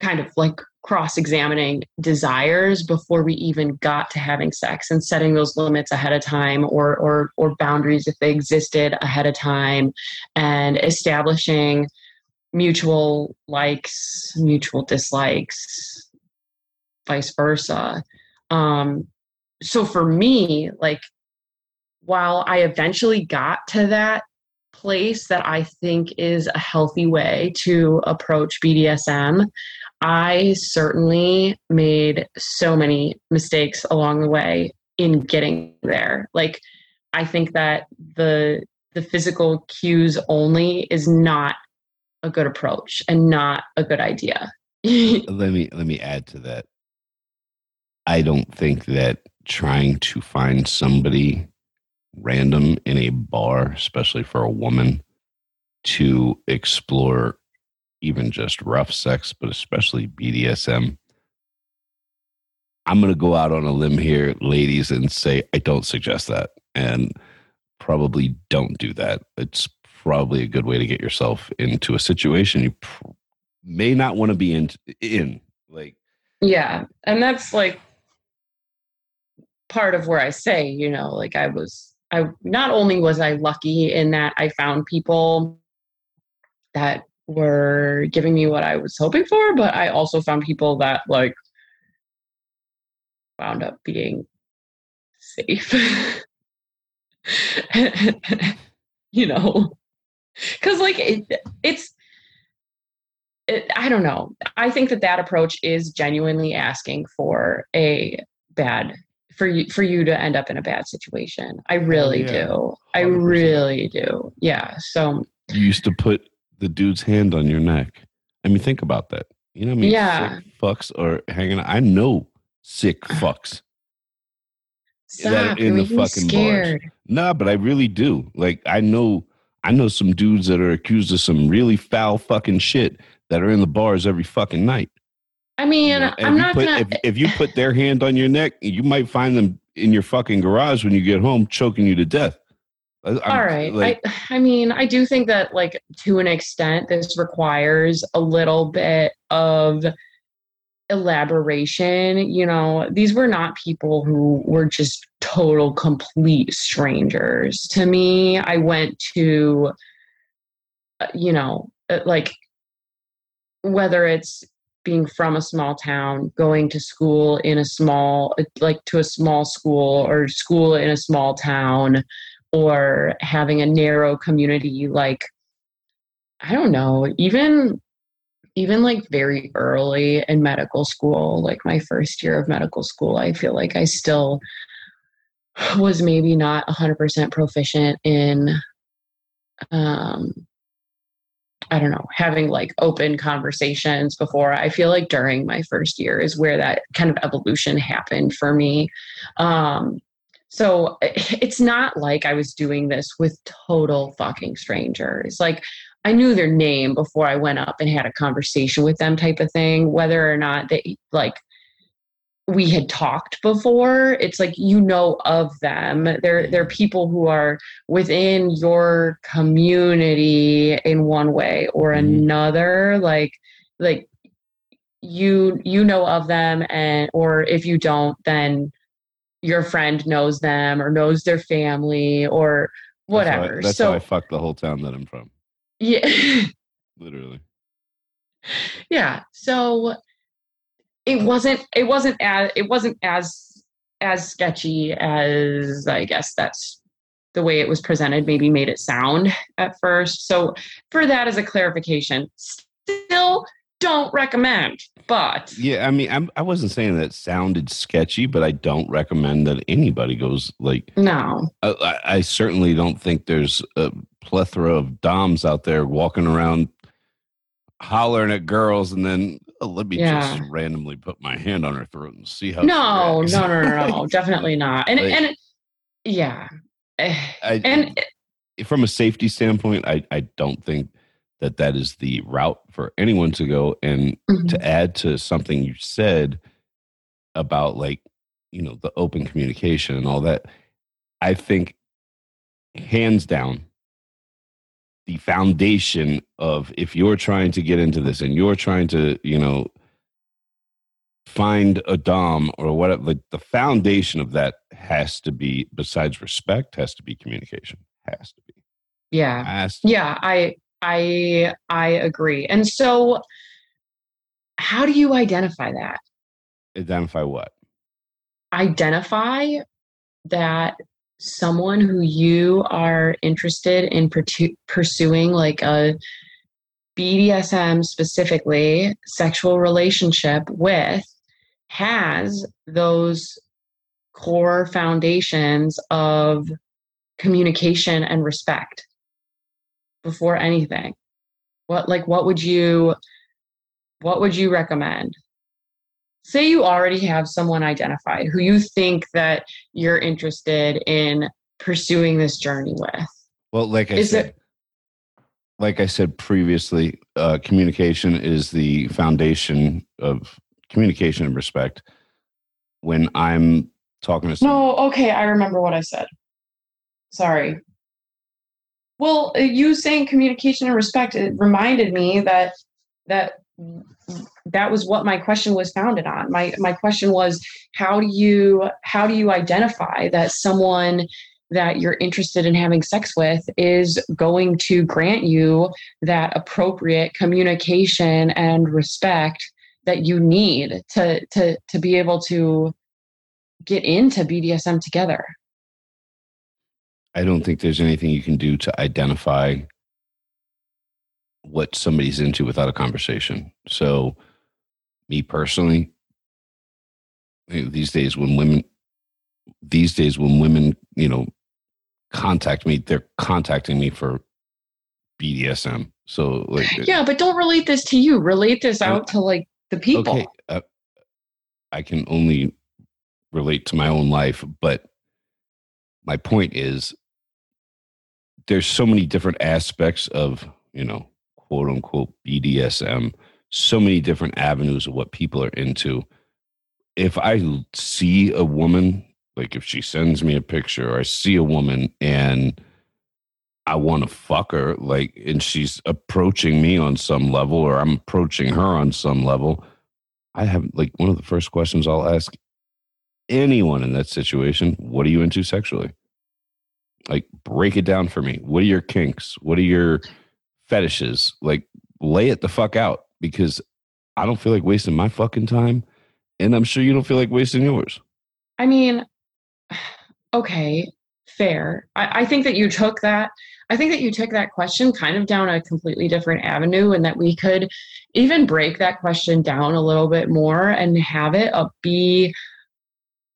[SPEAKER 2] kind of like cross examining desires before we even got to having sex and setting those limits ahead of time or or or boundaries if they existed ahead of time and establishing mutual likes mutual dislikes vice versa um so for me like while i eventually got to that place that i think is a healthy way to approach bdsm I certainly made so many mistakes along the way in getting there. Like I think that the the physical cues only is not a good approach and not a good idea.
[SPEAKER 1] let me let me add to that. I don't think that trying to find somebody random in a bar, especially for a woman, to explore even just rough sex, but especially BDSM. I'm going to go out on a limb here, ladies, and say I don't suggest that and probably don't do that. It's probably a good way to get yourself into a situation you pr- may not want to be in. in. Like,
[SPEAKER 2] yeah. And that's like part of where I say, you know, like I was, I not only was I lucky in that I found people that were giving me what I was hoping for, but I also found people that like wound up being safe. you know, because like it, it's, it, I don't know. I think that that approach is genuinely asking for a bad for you for you to end up in a bad situation. I really oh, yeah. do. I really do. Yeah. So
[SPEAKER 1] you used to put the dude's hand on your neck. I mean, think about that. You know what I mean?
[SPEAKER 2] Yeah.
[SPEAKER 1] Sick fucks are hanging out. I know sick fucks.
[SPEAKER 2] Stop, that are in the fucking scared. bars.
[SPEAKER 1] Nah, but I really do. Like I know I know some dudes that are accused of some really foul fucking shit that are in the bars every fucking night.
[SPEAKER 2] I mean, you know, I'm not
[SPEAKER 1] put,
[SPEAKER 2] gonna...
[SPEAKER 1] if, if you put their hand on your neck, you might find them in your fucking garage when you get home choking you to death.
[SPEAKER 2] I'm, All right. Like, I, I mean, I do think that, like, to an extent, this requires a little bit of elaboration. You know, these were not people who were just total, complete strangers. To me, I went to, uh, you know, uh, like, whether it's being from a small town, going to school in a small, like to a small school or school in a small town, or having a narrow community like i don't know even even like very early in medical school like my first year of medical school i feel like i still was maybe not 100% proficient in um I don't know, having like open conversations before. I feel like during my first year is where that kind of evolution happened for me. Um, so it's not like I was doing this with total fucking strangers. Like I knew their name before I went up and had a conversation with them type of thing, whether or not they like we had talked before it's like you know of them they're they're people who are within your community in one way or mm-hmm. another like like you you know of them and or if you don't then your friend knows them or knows their family or whatever.
[SPEAKER 1] That's, how I, that's
[SPEAKER 2] so,
[SPEAKER 1] how I fucked the whole town that I'm from.
[SPEAKER 2] Yeah.
[SPEAKER 1] Literally.
[SPEAKER 2] Yeah. So it wasn't it wasn't as it wasn't as as sketchy as I guess that's the way it was presented maybe made it sound at first. So for that as a clarification, still don't recommend. But
[SPEAKER 1] yeah, I mean, I'm, I was not saying that sounded sketchy, but I don't recommend that anybody goes like.
[SPEAKER 2] No,
[SPEAKER 1] I, I certainly don't think there's a plethora of doms out there walking around hollering at girls and then oh, let me yeah. just randomly put my hand on her throat and see how.
[SPEAKER 2] No, no, no, no, no, definitely not. And like, and yeah, I, and
[SPEAKER 1] from a safety standpoint, I I don't think that that is the route for anyone to go and mm-hmm. to add to something you said about like you know the open communication and all that i think hands down the foundation of if you're trying to get into this and you're trying to you know find a dom or whatever like the foundation of that has to be besides respect has to be communication. Has to be.
[SPEAKER 2] Yeah.
[SPEAKER 1] Has to
[SPEAKER 2] yeah i i i agree. And so how do you identify that?
[SPEAKER 1] Identify what?
[SPEAKER 2] Identify that someone who you are interested in pursuing like a BDSM specifically sexual relationship with has those core foundations of communication and respect before anything. What like what would you what would you recommend say you already have someone identified who you think that you're interested in pursuing this journey with.
[SPEAKER 1] Well like i
[SPEAKER 2] Is
[SPEAKER 1] said
[SPEAKER 2] it-
[SPEAKER 1] like i said previously uh, communication is the foundation of communication and respect. When i'm talking to someone
[SPEAKER 2] no okay i remember what i said. Sorry. Well uh, you saying communication and respect it reminded me that that that was what my question was founded on my my question was how do you how do you identify that someone that you're interested in having sex with is going to grant you that appropriate communication and respect that you need to to to be able to get into BDSM together.
[SPEAKER 1] I don't think there's anything you can do to identify what somebody's into without a conversation. So, me personally, these days when women, these days when women, you know, contact me, they're contacting me for BDSM. So, like,
[SPEAKER 2] Yeah, but don't relate this to you. Relate this out to like the people.
[SPEAKER 1] okay, uh, I can only relate to my own life, but my point is there's so many different aspects of, you know, quote unquote BDSM, so many different avenues of what people are into. If I see a woman, like if she sends me a picture or I see a woman and I want to fuck her, like, and she's approaching me on some level or I'm approaching her on some level, I have like one of the first questions I'll ask anyone in that situation what are you into sexually? Like, break it down for me. What are your kinks? What are your fetishes? Like, lay it the fuck out because I don't feel like wasting my fucking time. And I'm sure you don't feel like wasting yours.
[SPEAKER 2] I mean, okay, fair. I, I think that you took that. I think that you took that question kind of down a completely different avenue, and that we could even break that question down a little bit more and have it be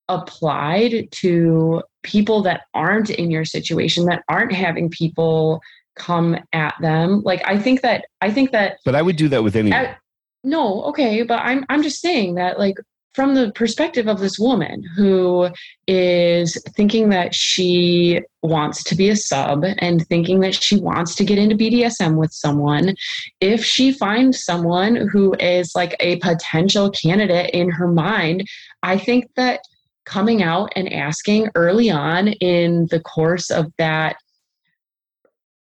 [SPEAKER 2] applied to people that aren't in your situation, that aren't having people come at them. Like I think that I think that
[SPEAKER 1] But I would do that with anyone.
[SPEAKER 2] at- no, okay, but I'm I'm just saying that like from the perspective of this woman who is thinking that she wants to be a sub and thinking that she wants to get into BDSM with someone, if she finds someone who is like a potential candidate in her mind, I think that coming out and asking early on in the course of that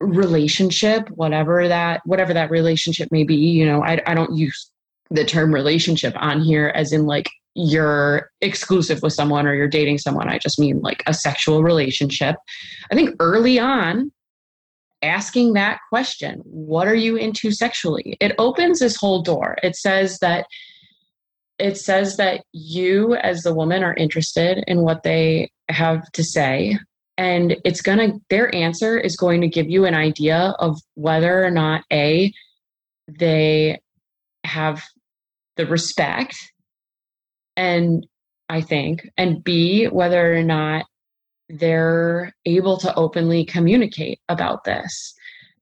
[SPEAKER 2] relationship whatever that whatever that relationship may be you know I, I don't use the term relationship on here as in like you're exclusive with someone or you're dating someone. I just mean like a sexual relationship. I think early on asking that question what are you into sexually? It opens this whole door. It says that it says that you as the woman are interested in what they have to say and it's going to their answer is going to give you an idea of whether or not a they have the respect and i think and b whether or not they're able to openly communicate about this.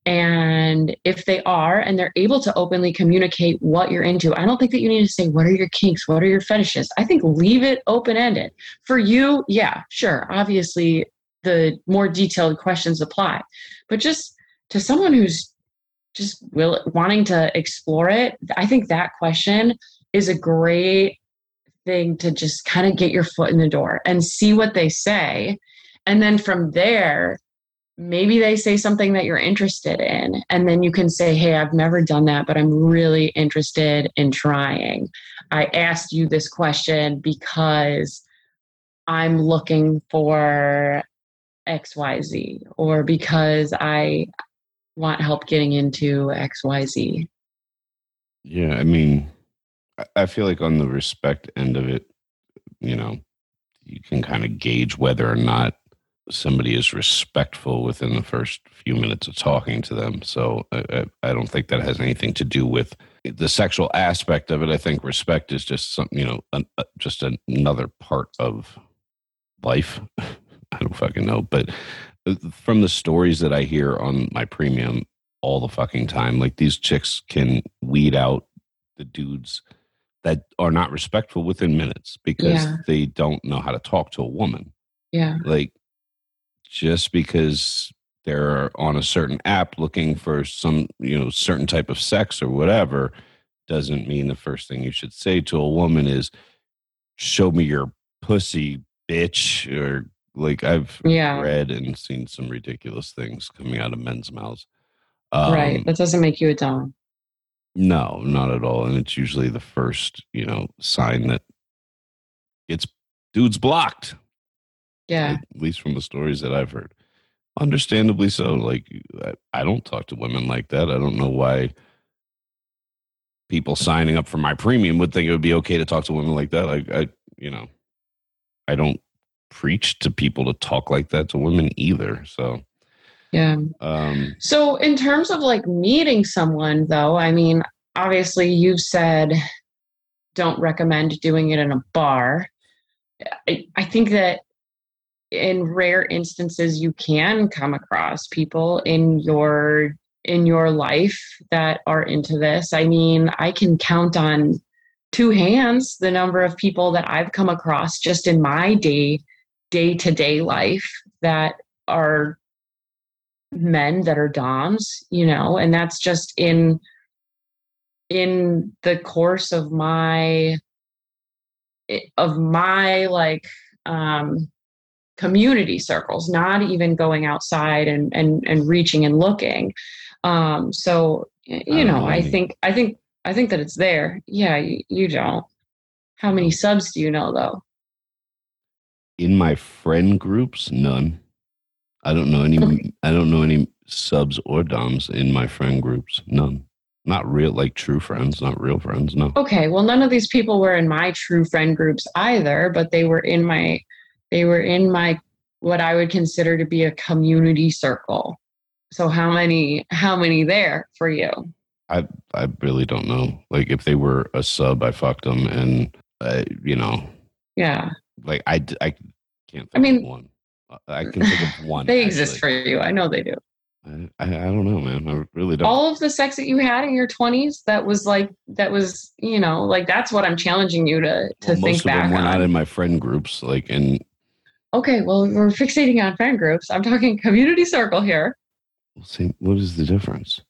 [SPEAKER 2] And if they are and they're able to openly communicate what you're into i don't think that you need to say what are your kinks? What are your fetishes? I think leave it open ended for you yeah sure obviously the more detailed questions apply but just to someone who's just will wanting to explore it i think that question is a great thing to just kind of get your foot in the door and see what they say. And then from there, maybe they say something that you're interested in. And then you can say, Hey, I've never done that, but I'm really interested in trying. I asked you this question because I'm looking for XYZ or because I want help getting into XYZ.
[SPEAKER 1] Yeah, I mean, I feel like on the respect end of it, you know, you can kind of gauge whether or not somebody is respectful within the first few minutes of talking to them. So I, I, don't think that has anything to do with the sexual aspect of it. I think respect is just something, you know, an, uh, just another part of life. I don't fucking know, but uh, from the stories that I hear on my premium all the fucking time, like these chicks can weed out the dudes that are not respectful within minutes because yeah. they don't know how to talk to a woman.
[SPEAKER 2] Yeah.
[SPEAKER 1] Like just because they're on a certain app looking for some, you know, certain type of sex or whatever doesn't mean the first thing you should say to a woman is show me your pussy bitch or like I've
[SPEAKER 2] yeah.
[SPEAKER 1] read and seen some ridiculous things coming out of men's mouths.
[SPEAKER 2] Um, right. That doesn't make you a dom.
[SPEAKER 1] No, not at all. And it's usually the first, you know, sign that it's dude's blocked.
[SPEAKER 2] Yeah.
[SPEAKER 1] At least from the stories that I've heard. Understandably so. Like, I, I don't talk to women like that. I don't know why people signing up for my premium would think it would be okay to talk to women like that. Like, I, you know, I don't preach to people to talk like that to women either. So,
[SPEAKER 2] yeah. Um, so, in terms of like meeting someone, though, I mean, obviously, you've said don't recommend doing it in a bar. I, I think that in rare instances you can come across people in your in your life that are into this i mean i can count on two hands the number of people that i've come across just in my day day to day life that are men that are doms you know and that's just in in the course of my of my like um community circles not even going outside and and and reaching and looking. Um so you know i think i think i think that it's there. Yeah you, you don't. How many subs do you know though
[SPEAKER 1] in my friend groups none I don't know any. I don't know any subs or doms in my friend groups. None. Not real, like true friends. Not real friends. No.
[SPEAKER 2] Okay. Well, none of these people were in my true friend groups either, but they were in my. They were in my what I would consider to be a community circle. So how many? How many there for you?
[SPEAKER 1] I I really don't know. Like if they were a sub, I fucked them, and uh, you know.
[SPEAKER 2] Yeah.
[SPEAKER 1] Like I I can't.
[SPEAKER 2] I mean,
[SPEAKER 1] one. Uh, I can think of one.
[SPEAKER 2] they exist for you. I know they do.
[SPEAKER 1] I, I, I don't know, man. I really don't.
[SPEAKER 2] All of the sex that you had in your twenties, that was like that was, you know, like that's what I'm challenging you to to well, think most of back them
[SPEAKER 1] were
[SPEAKER 2] on.
[SPEAKER 1] not in my friend groups, like in.
[SPEAKER 2] Okay, well, we're fixating on friend groups. I'm talking community circle here.
[SPEAKER 1] See, what is the difference?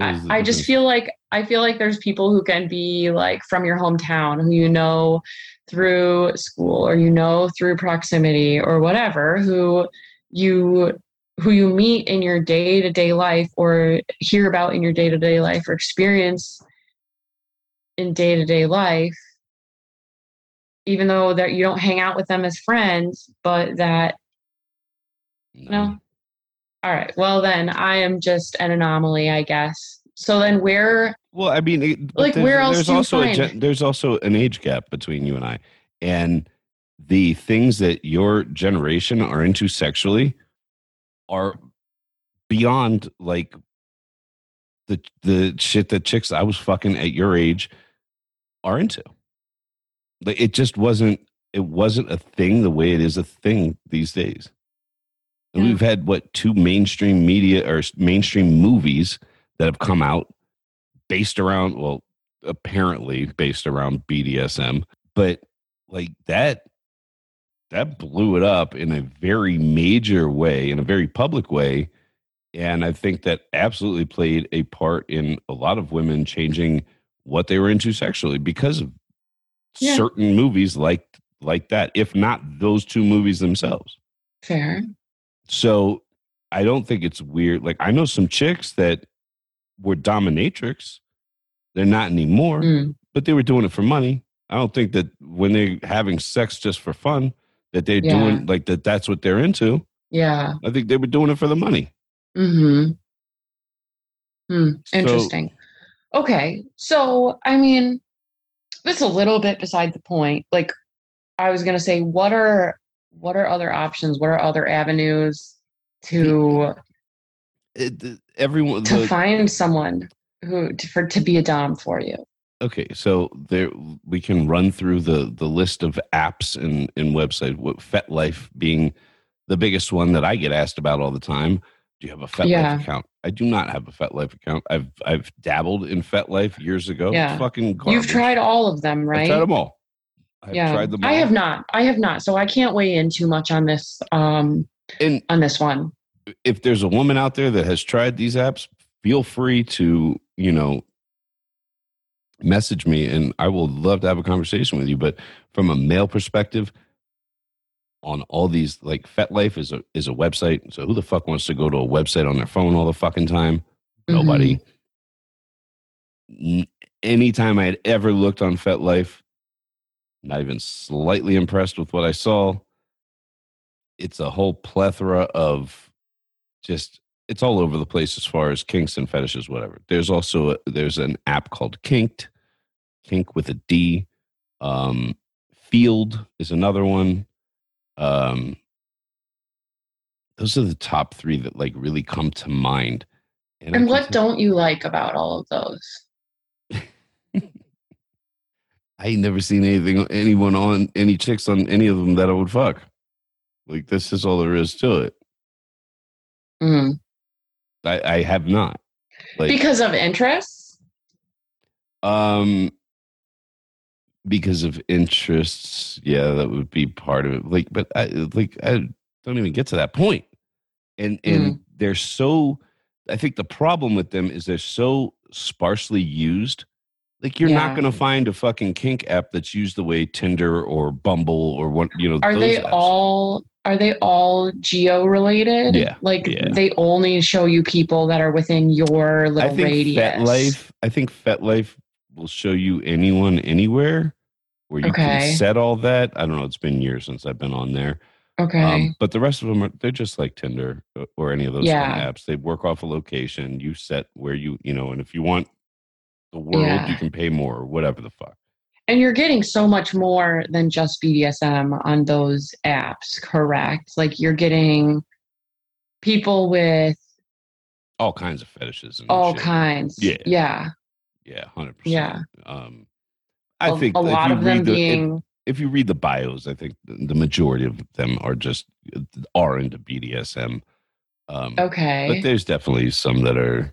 [SPEAKER 2] I, I just feel like I feel like there's people who can be like from your hometown who you know through school or you know through proximity or whatever who you who you meet in your day-to-day life or hear about in your day-to-day life or experience in day-to-day life even though that you don't hang out with them as friends but that no. no. All right. Well then i am just an anomaly i guess so then where
[SPEAKER 1] well, I mean, it, like where else? There's also a there's also an age gap between you and I, and the things that your generation are into sexually are beyond like the the shit that chicks I was fucking at your age are into. Like it just wasn't it wasn't a thing the way it is a thing these days. And yeah. we've had what two mainstream media or mainstream movies that have come out based around well apparently based around BDSM but like that that blew it up in a very major way in a very public way and i think that absolutely played a part in a lot of women changing what they were into sexually because of
[SPEAKER 2] Yeah.
[SPEAKER 1] certain movies like like that, if not those two movies themselves.
[SPEAKER 2] Fair.
[SPEAKER 1] So I don't think it's weird. Like I know some chicks that were dominatrix. They're not anymore,
[SPEAKER 2] Mm,
[SPEAKER 1] but they were doing it for money. I don't think that when they're having sex just for fun, that they're
[SPEAKER 2] Yeah.
[SPEAKER 1] doing like that. That's what they're into.
[SPEAKER 2] yeah.
[SPEAKER 1] I think they were doing it for the money.
[SPEAKER 2] Hmm. Hmm.
[SPEAKER 1] So-
[SPEAKER 2] Interesting. okay. So, I mean, this is a little bit beside the point. Like, I was gonna say, what are what are other options? What are other avenues to
[SPEAKER 1] It, it- everyone.
[SPEAKER 2] to
[SPEAKER 1] the-
[SPEAKER 2] find someone who to, for to be a dom for you?
[SPEAKER 1] okay, so there we can run through the the list of apps and and website. What FetLife being the biggest one that I get asked about all the time. Do you have a FetLife
[SPEAKER 2] Yeah.
[SPEAKER 1] account? I do not have a FetLife account. I've I've dabbled in FetLife years ago.
[SPEAKER 2] Yeah.
[SPEAKER 1] fucking garbage.
[SPEAKER 2] You've tried all of them, right?
[SPEAKER 1] I've tried them all. I've
[SPEAKER 2] yeah,
[SPEAKER 1] tried them all.
[SPEAKER 2] I have not. I have not. So I can't weigh in too much on this. Um,
[SPEAKER 1] And
[SPEAKER 2] on this one.
[SPEAKER 1] If there's a woman out there that has tried these apps, feel free to, you know, message me and I will love to have a conversation with you. But from a male perspective, on all these like FetLife is a is a website. So who the fuck wants to go to a website on their phone all the fucking time? Nobody. Mm-hmm. N- Anytime I had ever looked on FetLife, not even slightly impressed with what I saw. It's a whole plethora of just it's all over the place as far as kinks and fetishes, whatever. There's also a, there's an app called KinkD, Kink with a D. Um, Feeld is another one. Um, those are the top three that like really come to mind. I
[SPEAKER 2] And what don't you like about all of those?
[SPEAKER 1] I ain't never seen anything, anyone on any chicks on any of them that I would fuck. Like this is all there is to it.
[SPEAKER 2] Mm.
[SPEAKER 1] I, I have not. Like
[SPEAKER 2] Because of interests?
[SPEAKER 1] um because of interests, yeah, that would be part of it. Like, but I like I don't even get to that point. And and they're so I think the problem with them is they're so sparsely used. Like you're not gonna find a fucking kink app that's used the way Tinder or Bumble or what you know.
[SPEAKER 2] Are they
[SPEAKER 1] apps.
[SPEAKER 2] all are they all geo related?
[SPEAKER 1] Yeah,
[SPEAKER 2] Like
[SPEAKER 1] yeah.
[SPEAKER 2] they only show you people that are within your little I
[SPEAKER 1] think
[SPEAKER 2] radius.
[SPEAKER 1] FetLife. I think FetLife will show you anyone anywhere where you
[SPEAKER 2] Okay.
[SPEAKER 1] can set all that. I don't know. It's been years since I've been on there.
[SPEAKER 2] Okay.
[SPEAKER 1] Um, but the rest of them are they're just like Tinder uh, or any of those kind
[SPEAKER 2] Yeah.
[SPEAKER 1] of apps. They work off a location. You set where you you know, and if you want the world,
[SPEAKER 2] Yeah.
[SPEAKER 1] you can pay more or whatever the fuck.
[SPEAKER 2] and you're getting so much more than just BDSM on those apps, correct? Like you're getting people with
[SPEAKER 1] All kinds of fetishes and
[SPEAKER 2] all
[SPEAKER 1] shit.
[SPEAKER 2] kinds.
[SPEAKER 1] Yeah.
[SPEAKER 2] Yeah.
[SPEAKER 1] Yeah, hundred
[SPEAKER 2] Yeah.
[SPEAKER 1] percent. Um, I
[SPEAKER 2] A-
[SPEAKER 1] think
[SPEAKER 2] a
[SPEAKER 1] if
[SPEAKER 2] lot of them
[SPEAKER 1] the-
[SPEAKER 2] being
[SPEAKER 1] if you read the bios, I think the the majority of them are just are into BDSM. Um,
[SPEAKER 2] okay.
[SPEAKER 1] but there's definitely some that are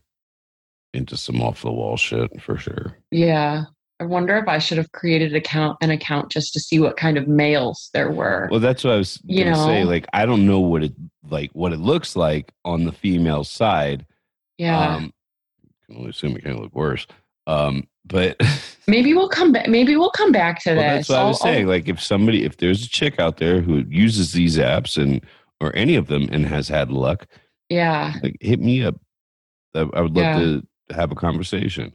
[SPEAKER 1] into some off the wall shit for sure.
[SPEAKER 2] Yeah. I wonder if I should have created account an account just to see what kind of males there were.
[SPEAKER 1] Well, that's what I was
[SPEAKER 2] You
[SPEAKER 1] gonna say. Like, I don't know what it like what it looks like on the female side.
[SPEAKER 2] yeah.
[SPEAKER 1] Um, can only assume it can look worse. Um, but
[SPEAKER 2] maybe we'll come back maybe we'll come back to
[SPEAKER 1] well,
[SPEAKER 2] this.
[SPEAKER 1] that's what I was
[SPEAKER 2] I'll- I'll-
[SPEAKER 1] saying. Like, if somebody, if there's a chick out there who uses these apps and or any of them and has had luck,
[SPEAKER 2] yeah.
[SPEAKER 1] like hit me up. I, I would love
[SPEAKER 2] Yeah.
[SPEAKER 1] to have a conversation.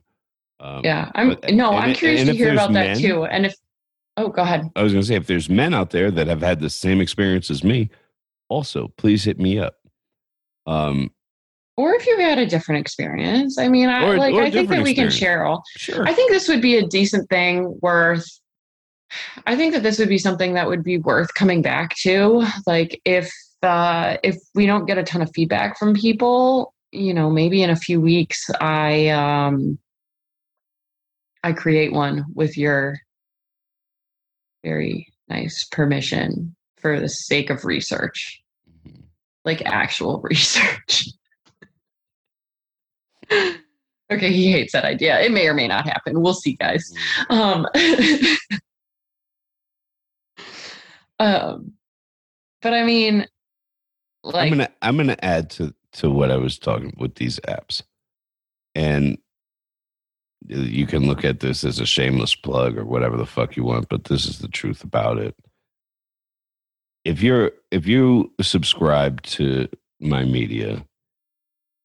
[SPEAKER 1] Um,
[SPEAKER 2] Yeah. I'm
[SPEAKER 1] but-
[SPEAKER 2] no, I'm
[SPEAKER 1] it-
[SPEAKER 2] curious to hear about that too. And if oh go ahead.
[SPEAKER 1] I was going to say, if there's men out there that have had the same experience as me, also please hit me up. Um,
[SPEAKER 2] Or if you've had a different experience. I mean, I
[SPEAKER 1] Or-
[SPEAKER 2] like
[SPEAKER 1] or
[SPEAKER 2] I think that we can share all.
[SPEAKER 1] sure.
[SPEAKER 2] I think this would be a decent thing worth I think that this would be something that would be worth coming back to. Like if uh if we don't get a ton of feedback from people, you know, maybe in a few weeks I um I create one with your very nice permission for the sake of research,
[SPEAKER 1] Mhm.
[SPEAKER 2] like actual research. okay, he hates that idea. It may or may not happen. We'll see, guys. Um, um, but I mean, like,
[SPEAKER 1] I'm gonna I'm gonna add to to what I was talking with these apps, and uh, you can look at this as a shameless plug or whatever the fuck you want, but this is the truth about it. If you're if you subscribe to my media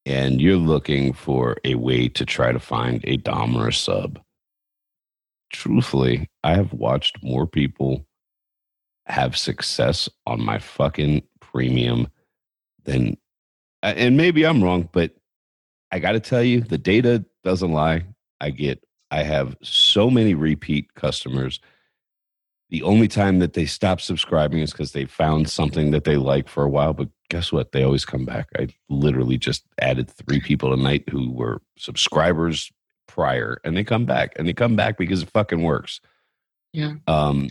[SPEAKER 1] and you're looking for a way to try to find a dom or a sub, truthfully, I have watched more people have success on my fucking premium than and maybe I'm wrong, but I got to tell you, the data doesn't lie. I get, I have so many repeat customers. The only time that they stop subscribing is because they found something that they like for a while. But guess what? They always come back. I literally just added three people tonight who were subscribers prior, and they come back, and they come back because it fucking works.
[SPEAKER 2] Yeah.
[SPEAKER 1] Um,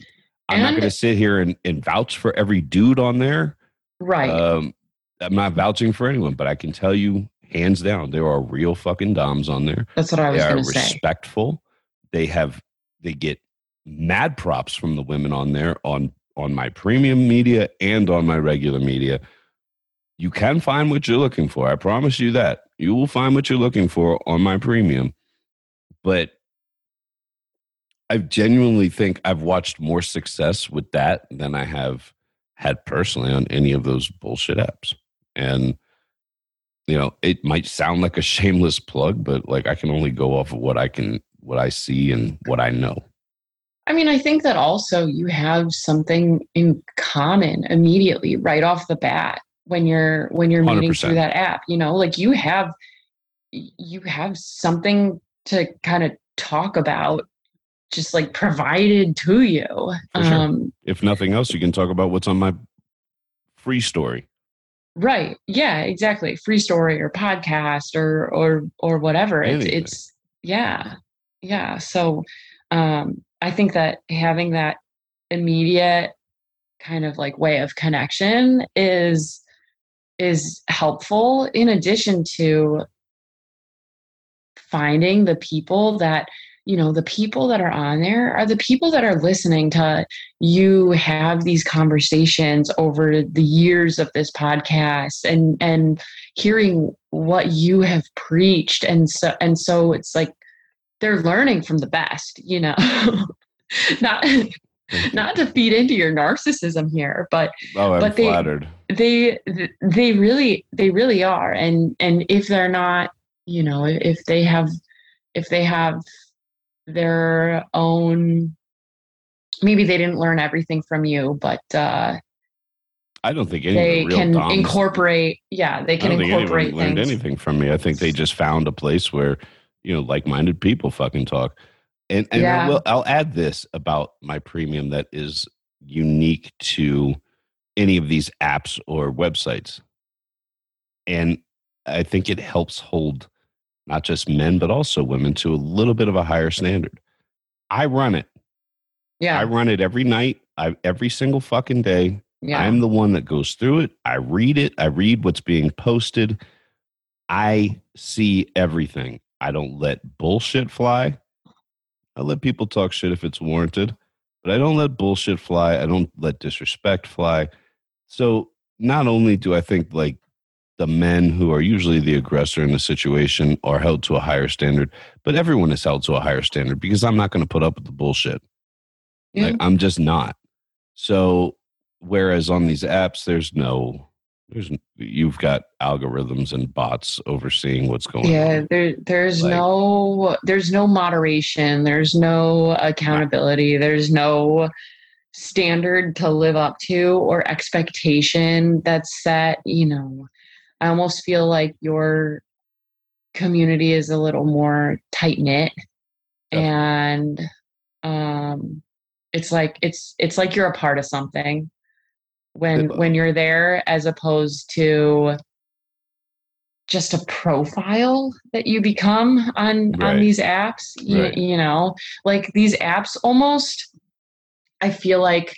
[SPEAKER 1] I'm not going to sit here and, and vouch for every dude on there.
[SPEAKER 2] Right.
[SPEAKER 1] Um, I'm not vouching for anyone, but I can tell you, hands down, there are real fucking doms on there.
[SPEAKER 2] That's what I was going to say.
[SPEAKER 1] respectful. They have they get mad props from the women on there on on my premium media and on my regular media. You can find what you're looking for. I promise you that. You will find what you're looking for on my premium. But I genuinely think I've watched more success with that than I have had personally on any of those bullshit apps. And you know, it might sound like a shameless plug, but like I can only go off of what I can what I see and what I know.
[SPEAKER 2] I mean, I think that also you have something in common immediately right off the bat when you're when you're meeting
[SPEAKER 1] 100%.
[SPEAKER 2] through that app. You know, like you have you have something to kind of talk about just like provided to you.
[SPEAKER 1] Sure.
[SPEAKER 2] Um
[SPEAKER 1] If nothing else, you can talk about what's on my free story.
[SPEAKER 2] Right. Yeah, exactly. Free story or podcast or or or whatever. It's it's yeah. Yeah. So um I think that having that immediate kind of like way of connection is is helpful in addition to finding the people that you know the people that are on there are the people that are listening to you have these conversations over the years of this podcast and and hearing what you have preached. And so and so it's like they're learning from the best you know? Not not to feed into your narcissism here but
[SPEAKER 1] Oh, I'm
[SPEAKER 2] But they-
[SPEAKER 1] flattered.
[SPEAKER 2] they they really they really are. And and if they're not you know if they have if they have their own maybe they didn't learn everything from you but uh
[SPEAKER 1] I don't think
[SPEAKER 2] they
[SPEAKER 1] real
[SPEAKER 2] can
[SPEAKER 1] doms,
[SPEAKER 2] incorporate yeah they can
[SPEAKER 1] think
[SPEAKER 2] incorporate
[SPEAKER 1] anyone learned anything from me. I think they just found a place where you know like-minded people fucking talk. And and I will, I'll add this about my premium that is unique to any of these apps or websites. And I think it helps hold not just men but also women to a little bit of a higher standard. I run it.
[SPEAKER 2] yeah
[SPEAKER 1] I run it every night. I every single fucking day.
[SPEAKER 2] yeah
[SPEAKER 1] I'm the one that goes through it. I read it. I read what's being posted. I see everything. I don't let bullshit fly. I let people talk shit if it's warranted, but I don't let bullshit fly. I don't let disrespect fly. So not only do I think like the men who are usually the aggressor in the situation are held to a higher standard, but everyone is held to a higher standard because I'm not going to put up with the bullshit.
[SPEAKER 2] Yeah.
[SPEAKER 1] Like, I'm just not. So whereas on these apps, there's no, there's you've got algorithms and bots overseeing what's going
[SPEAKER 2] yeah
[SPEAKER 1] on.
[SPEAKER 2] there there's
[SPEAKER 1] Like-
[SPEAKER 2] no there's no moderation there's no accountability there's no standard to live up to or expectation that's set you know i almost feel like your community is a little more tight knit and um it's like it's it's like you're a part of something when when you're there as opposed to just a profile that you become on
[SPEAKER 1] Right.
[SPEAKER 2] on these apps you,
[SPEAKER 1] Right.
[SPEAKER 2] you know like these apps almost i feel like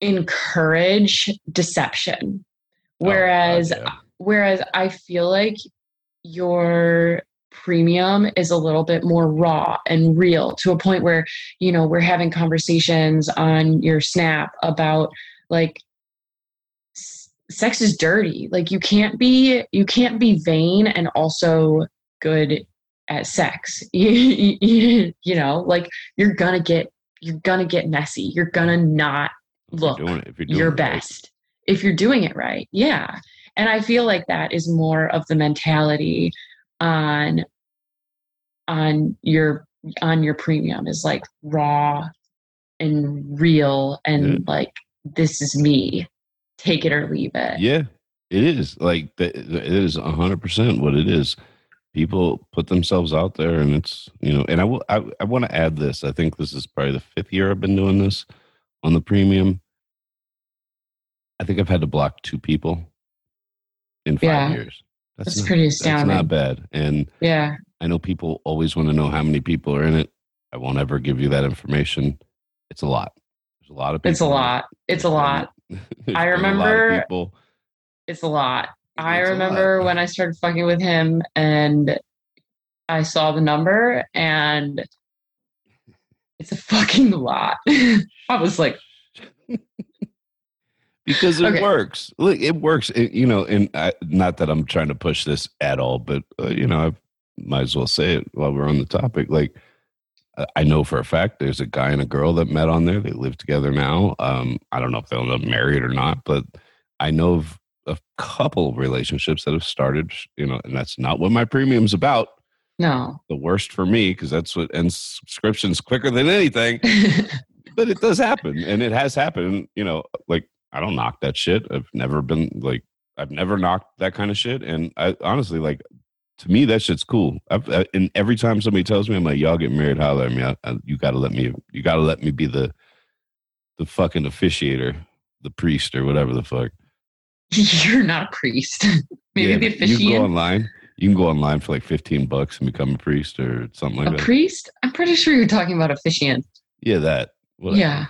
[SPEAKER 2] encourage deception
[SPEAKER 1] Oh,
[SPEAKER 2] whereas
[SPEAKER 1] yeah.
[SPEAKER 2] whereas i feel like your premium is a little bit more raw and real to a point where you know we're having conversations on your snap about like sex is dirty like you can't be you can't be vain and also good at sex. You, know, like you're gonna get you're gonna get messy. You're gonna not
[SPEAKER 1] If you're
[SPEAKER 2] look
[SPEAKER 1] doing it, if you're doing
[SPEAKER 2] your
[SPEAKER 1] it right.
[SPEAKER 2] If you're doing it right. Yeah. And I feel like that is more of the mentality on on your on your premium is like raw and real and
[SPEAKER 1] Yeah.
[SPEAKER 2] like this is me. Take it or leave it.
[SPEAKER 1] Yeah, it is. Like it is hundred percent what it is. People put themselves out there, and it's you know. And I will. I, I want to add this. I think this is probably the fifth year I've been doing this on the premium. I think I've had to block two people in five
[SPEAKER 2] Yeah.
[SPEAKER 1] years.
[SPEAKER 2] That's pretty
[SPEAKER 1] That's
[SPEAKER 2] astounding.
[SPEAKER 1] not bad. And
[SPEAKER 2] Yeah.
[SPEAKER 1] I know people always want to know how many people are in it. I won't ever give you that information. It's a lot. There's a lot of people.
[SPEAKER 2] It's a lot. It's a lot. I
[SPEAKER 1] been a lot of
[SPEAKER 2] remember-
[SPEAKER 1] people.
[SPEAKER 2] It's a lot. I
[SPEAKER 1] It's a lot.
[SPEAKER 2] remember when I started fucking with him and I saw the number and it's a fucking lot. I was like,
[SPEAKER 1] because it
[SPEAKER 2] Okay.
[SPEAKER 1] works. Look, it works. It- you know, and I, not that I'm trying to push this at all, but uh, you know, I might as well say it while we're on the topic. Like, I- know for a fact there's a guy and a girl that met on there. They live together now. Um, I don't know if they'll end up married or not, but I know of a couple of relationships that have started. You know, and that's not what my premium's about.
[SPEAKER 2] no.
[SPEAKER 1] The worst for me because that's what ends subscriptions quicker than anything but it does happen and it has happened you know like i don't knock that shit i've never been like i've never knocked that kind of shit and i honestly like to me that shit's cool I've, I, and every time somebody tells me i'm like y'all get married holler at me I, I, you gotta let me you gotta let me be the the fucking officiator the priest or whatever the fuck
[SPEAKER 2] You're not a priest. Maybe
[SPEAKER 1] Yeah,
[SPEAKER 2] the
[SPEAKER 1] but you go
[SPEAKER 2] officiant.
[SPEAKER 1] online you can go online for like 15 bucks and become a priest or something like
[SPEAKER 2] A
[SPEAKER 1] that
[SPEAKER 2] priest? I'm pretty sure you're talking about officiant.
[SPEAKER 1] yeah that Whatever.
[SPEAKER 2] Yeah.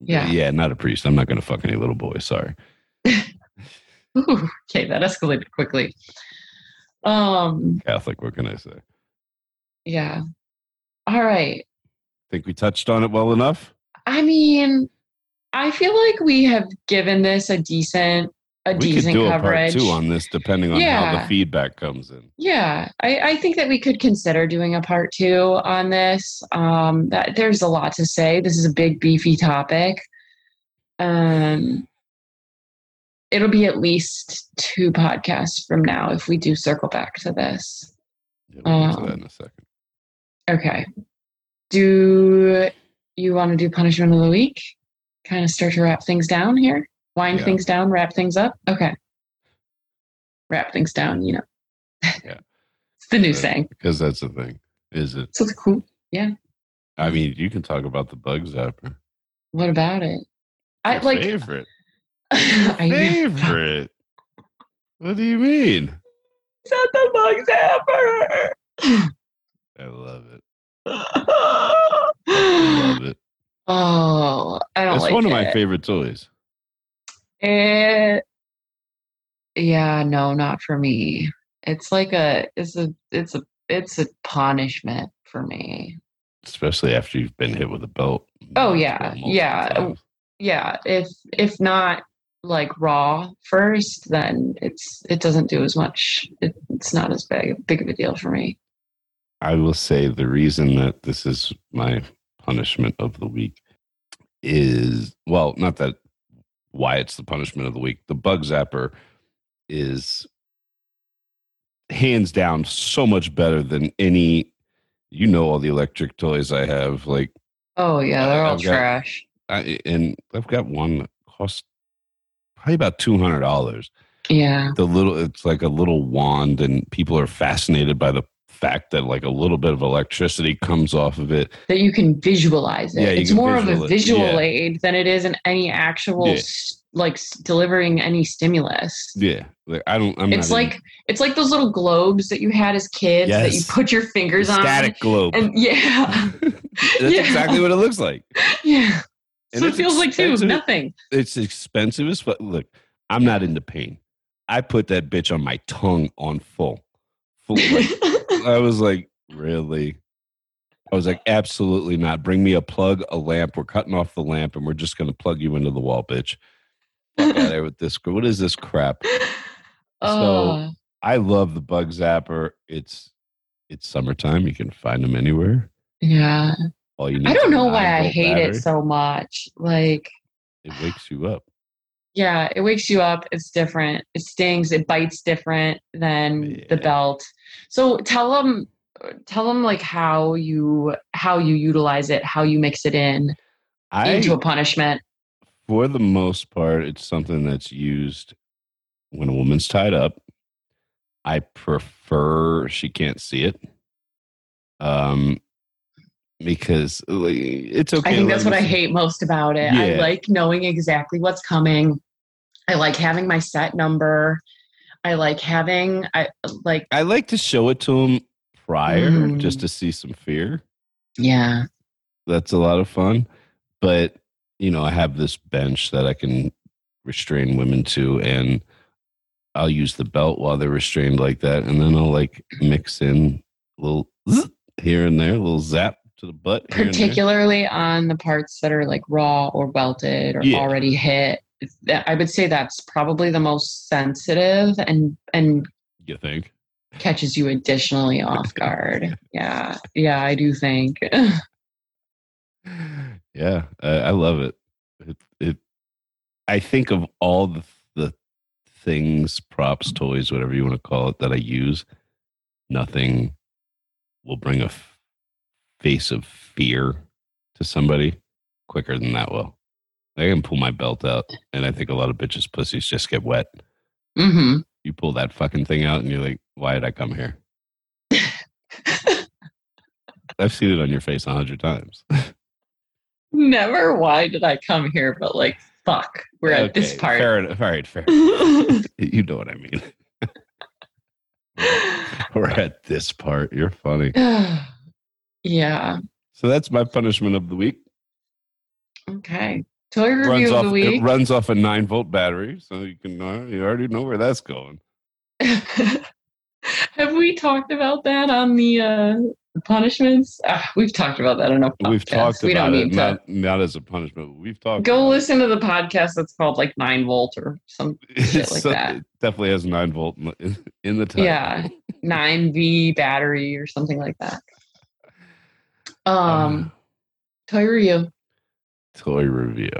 [SPEAKER 2] Yeah.
[SPEAKER 1] yeah not a priest i'm not gonna fuck any little boy sorry
[SPEAKER 2] Ooh, okay, that escalated quickly. Um,
[SPEAKER 1] catholic what can i say
[SPEAKER 2] yeah. All right.
[SPEAKER 1] think we touched on it well enough
[SPEAKER 2] I mean, I feel like we have given this a decent a
[SPEAKER 1] we could
[SPEAKER 2] decent
[SPEAKER 1] do a part two on this depending on how the feedback comes in
[SPEAKER 2] Yeah, I, I think that we could consider doing a part two on this. Um, that there's a lot to say. This is a big, beefy topic. Um, it'll be at least two podcasts from now if we do circle back to this.
[SPEAKER 1] Yeah, we'll to
[SPEAKER 2] Um,
[SPEAKER 1] that in a second
[SPEAKER 2] Okay. Do you want to do punishment of the week? Kind of start to wrap things down here. Wind
[SPEAKER 1] Yeah.
[SPEAKER 2] things down, wrap things up. Okay. Wrap things down. You know.
[SPEAKER 1] Yeah.
[SPEAKER 2] it's the new
[SPEAKER 1] Right.
[SPEAKER 2] saying.
[SPEAKER 1] because that's the thing is it
[SPEAKER 2] So it's cool. Yeah.
[SPEAKER 1] I mean you can talk about the bug zapper
[SPEAKER 2] What about it? I
[SPEAKER 1] Your
[SPEAKER 2] like.
[SPEAKER 1] favorite
[SPEAKER 2] I
[SPEAKER 1] favorite what do you mean
[SPEAKER 2] said the bug zapper.
[SPEAKER 1] i love it I love it
[SPEAKER 2] oh, I don't
[SPEAKER 1] it's
[SPEAKER 2] like
[SPEAKER 1] one of my favorite toys
[SPEAKER 2] It, yeah, no, not for me. It's like a, it's a, it's a, it's a punishment for me.
[SPEAKER 1] especially after you've been hit with a belt
[SPEAKER 2] Oh, yeah, yeah.
[SPEAKER 1] times.
[SPEAKER 2] Yeah, if if not like raw first, then it's it doesn't do as much. It, it's not as big big of a deal for me.
[SPEAKER 1] I will say the reason that this is my punishment of the week is well, not that why it's the punishment of the week. The bug zapper is hands down so much better than any you know all the electric toys I have like
[SPEAKER 2] Oh yeah, they're all
[SPEAKER 1] I've got-
[SPEAKER 2] trash.
[SPEAKER 1] I, and I've got one that costs probably about two hundred dollars.
[SPEAKER 2] Yeah,
[SPEAKER 1] The little it's like a little wand, and people are fascinated by the fact that like a little bit of electricity comes off of it.
[SPEAKER 2] that you can visualize it.
[SPEAKER 1] Yeah,
[SPEAKER 2] it's more of a
[SPEAKER 1] visual it,
[SPEAKER 2] visual
[SPEAKER 1] yeah.
[SPEAKER 2] aid than it is in any actual
[SPEAKER 1] Yeah.
[SPEAKER 2] like delivering any stimulus.
[SPEAKER 1] Yeah, like I don't. I'm
[SPEAKER 2] it's like it's like those little globes that you had as kids that you put your fingers
[SPEAKER 1] the
[SPEAKER 2] on.
[SPEAKER 1] static globe.
[SPEAKER 2] And yeah,
[SPEAKER 1] That's
[SPEAKER 2] Yeah.
[SPEAKER 1] exactly what it looks like.
[SPEAKER 2] yeah.
[SPEAKER 1] And
[SPEAKER 2] so it feels like too nothing.
[SPEAKER 1] It's expensive as fuck. Look, I'm not into pain. I put that bitch on my tongue on full. Full. like, I was like, really? I was like, absolutely not. Bring me a plug, a lamp. We're cutting off the lamp and we're just going to plug you into the wall, bitch. Fuck out there with this. What is this crap?
[SPEAKER 2] oh,
[SPEAKER 1] I love the bug zapper. It's It's summertime. You can find them anywhere.
[SPEAKER 2] Yeah.
[SPEAKER 1] All you need
[SPEAKER 2] I don't know why I hate
[SPEAKER 1] battery.
[SPEAKER 2] it so much. Like,
[SPEAKER 1] It wakes you up.
[SPEAKER 2] Yeah, it wakes you up. It's different. It stings. It bites different than the belt. So tell them, tell them like how you how you utilize it, how you mix it in
[SPEAKER 1] I,
[SPEAKER 2] into a punishment.
[SPEAKER 1] for the most part, it's something that's used when a woman's tied up. I prefer she can't see it. Um, because like, it's okay.
[SPEAKER 2] I think that's what I hate most about it. I like knowing exactly what's coming. I like having my set number. I like having I like
[SPEAKER 1] I like to show it to him prior
[SPEAKER 2] Mm.
[SPEAKER 1] just to see some fear.
[SPEAKER 2] yeah.
[SPEAKER 1] That's a lot of fun. But, you know, I have this bench that I can restrain women to, and I'll use the belt while they're restrained like that. And then I'll like mix in a little here and there, a little zap to the butt. here and there.
[SPEAKER 2] particularly on the parts that are like raw or welted or
[SPEAKER 1] Yeah.
[SPEAKER 2] already hit i would say that's probably the most sensitive and and
[SPEAKER 1] You think?
[SPEAKER 2] catches you additionally off guard yeah yeah i do think
[SPEAKER 1] yeah, I, I love it. It, it. I think of all the the things, props, toys, whatever you want to call it, that I use. Nothing will bring a face of fear to somebody quicker than that will. I can pull my belt out, and I think a lot of bitches' pussies just get wet.
[SPEAKER 2] hmm
[SPEAKER 1] You pull that fucking thing out, and you're like, "Why did I come here?" I've seen it on your face a hundred times.
[SPEAKER 2] never why did i come here but like fuck we're at this part
[SPEAKER 1] Fair enough. All right, fair. you know what I mean. We're at this part. You're funny.
[SPEAKER 2] yeah
[SPEAKER 1] So that's my punishment of the week.
[SPEAKER 2] okay toy
[SPEAKER 1] Runs
[SPEAKER 2] review
[SPEAKER 1] off.
[SPEAKER 2] of the week
[SPEAKER 1] It runs off a nine volt battery, so you can. Uh, you already know where that's going.
[SPEAKER 2] Have we talked about that on the uh, punishments? Ah, we've talked about that enough.
[SPEAKER 1] We've talked
[SPEAKER 2] We don't
[SPEAKER 1] about it,
[SPEAKER 2] need to
[SPEAKER 1] not not as a punishment. But we've talked.
[SPEAKER 2] go listen to the podcast that's called like Nine Volt or some shit like
[SPEAKER 1] So
[SPEAKER 2] that.
[SPEAKER 1] It definitely has nine volt in the, in the title.
[SPEAKER 2] Yeah. Nine V battery or something like that.
[SPEAKER 1] Uh,
[SPEAKER 2] Um, toy review.
[SPEAKER 1] toy review.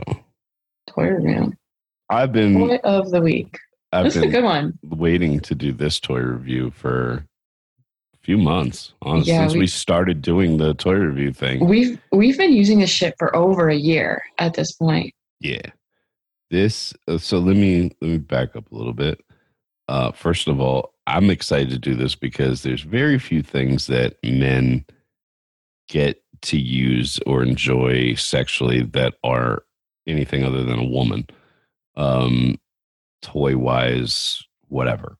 [SPEAKER 2] Toy review.
[SPEAKER 1] I've been.
[SPEAKER 2] Toy of the week.
[SPEAKER 1] I've
[SPEAKER 2] This is a good one.
[SPEAKER 1] waiting to do this toy review for a few months, honestly,
[SPEAKER 2] Yeah,
[SPEAKER 1] since we,
[SPEAKER 2] we-
[SPEAKER 1] started doing the toy review thing.
[SPEAKER 2] We've we've been using this shit for over a year at this point.
[SPEAKER 1] yeah. This uh, so let me let me back up a little bit. Uh first of all, I'm excited to do this because there's very few things that men get to use or enjoy sexually that are anything other than a woman. Um toy wise, whatever.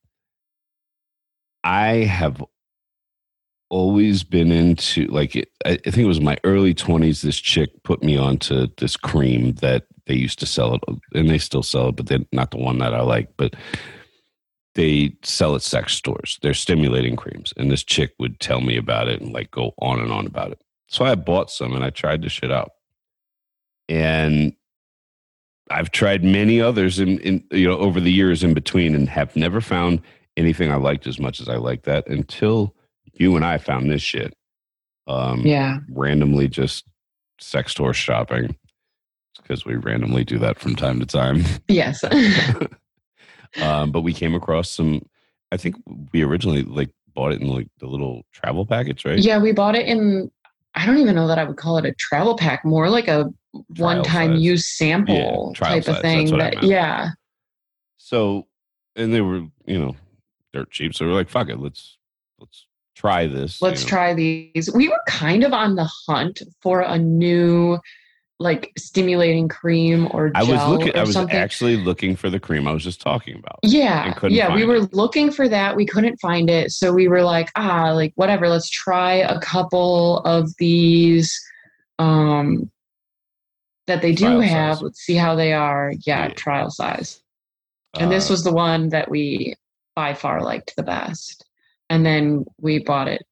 [SPEAKER 1] I have always been into like it, I, think it was my early 20s this chick put me onto this cream that they used to sell it and they still sell it but they're not the one that I like but they sell at sex stores they're stimulating creams and this chick would tell me about it and like go on and on about it so I bought some and I tried the shit out and I've tried many others in, in you know over the years in between and have never found anything I liked as much as I like that until you and I found this shit. Um,
[SPEAKER 2] Yeah.
[SPEAKER 1] randomly just sex store shopping because we randomly do that from time to time.
[SPEAKER 2] Yes.
[SPEAKER 1] um, but we came across some. I think we originally like bought it in like the little travel package, right?
[SPEAKER 2] Yeah, we bought it in. I don't even know that I would call it a travel pack, more like a one-time use sample
[SPEAKER 1] trial
[SPEAKER 2] type
[SPEAKER 1] size,
[SPEAKER 2] of thing. That yeah,
[SPEAKER 1] So, and they were you know dirt cheap, so we're like, fuck it, let's let's try this.
[SPEAKER 2] let's
[SPEAKER 1] know.
[SPEAKER 2] try these. We were kind of on the hunt for a new, like stimulating cream or
[SPEAKER 1] I was
[SPEAKER 2] gel
[SPEAKER 1] looking. I was
[SPEAKER 2] something.
[SPEAKER 1] actually looking for the cream I was just talking about.
[SPEAKER 2] yeah, yeah, we were looking for that. We couldn't find it, so we were like, ah, like whatever. Let's try a couple of these. Um, that they do
[SPEAKER 1] Trial
[SPEAKER 2] have.
[SPEAKER 1] size.
[SPEAKER 2] Let's see how they are. Yeah,
[SPEAKER 1] Yeah.
[SPEAKER 2] trial size. and this
[SPEAKER 1] Uh,
[SPEAKER 2] was the one that we by far liked the best and then we bought it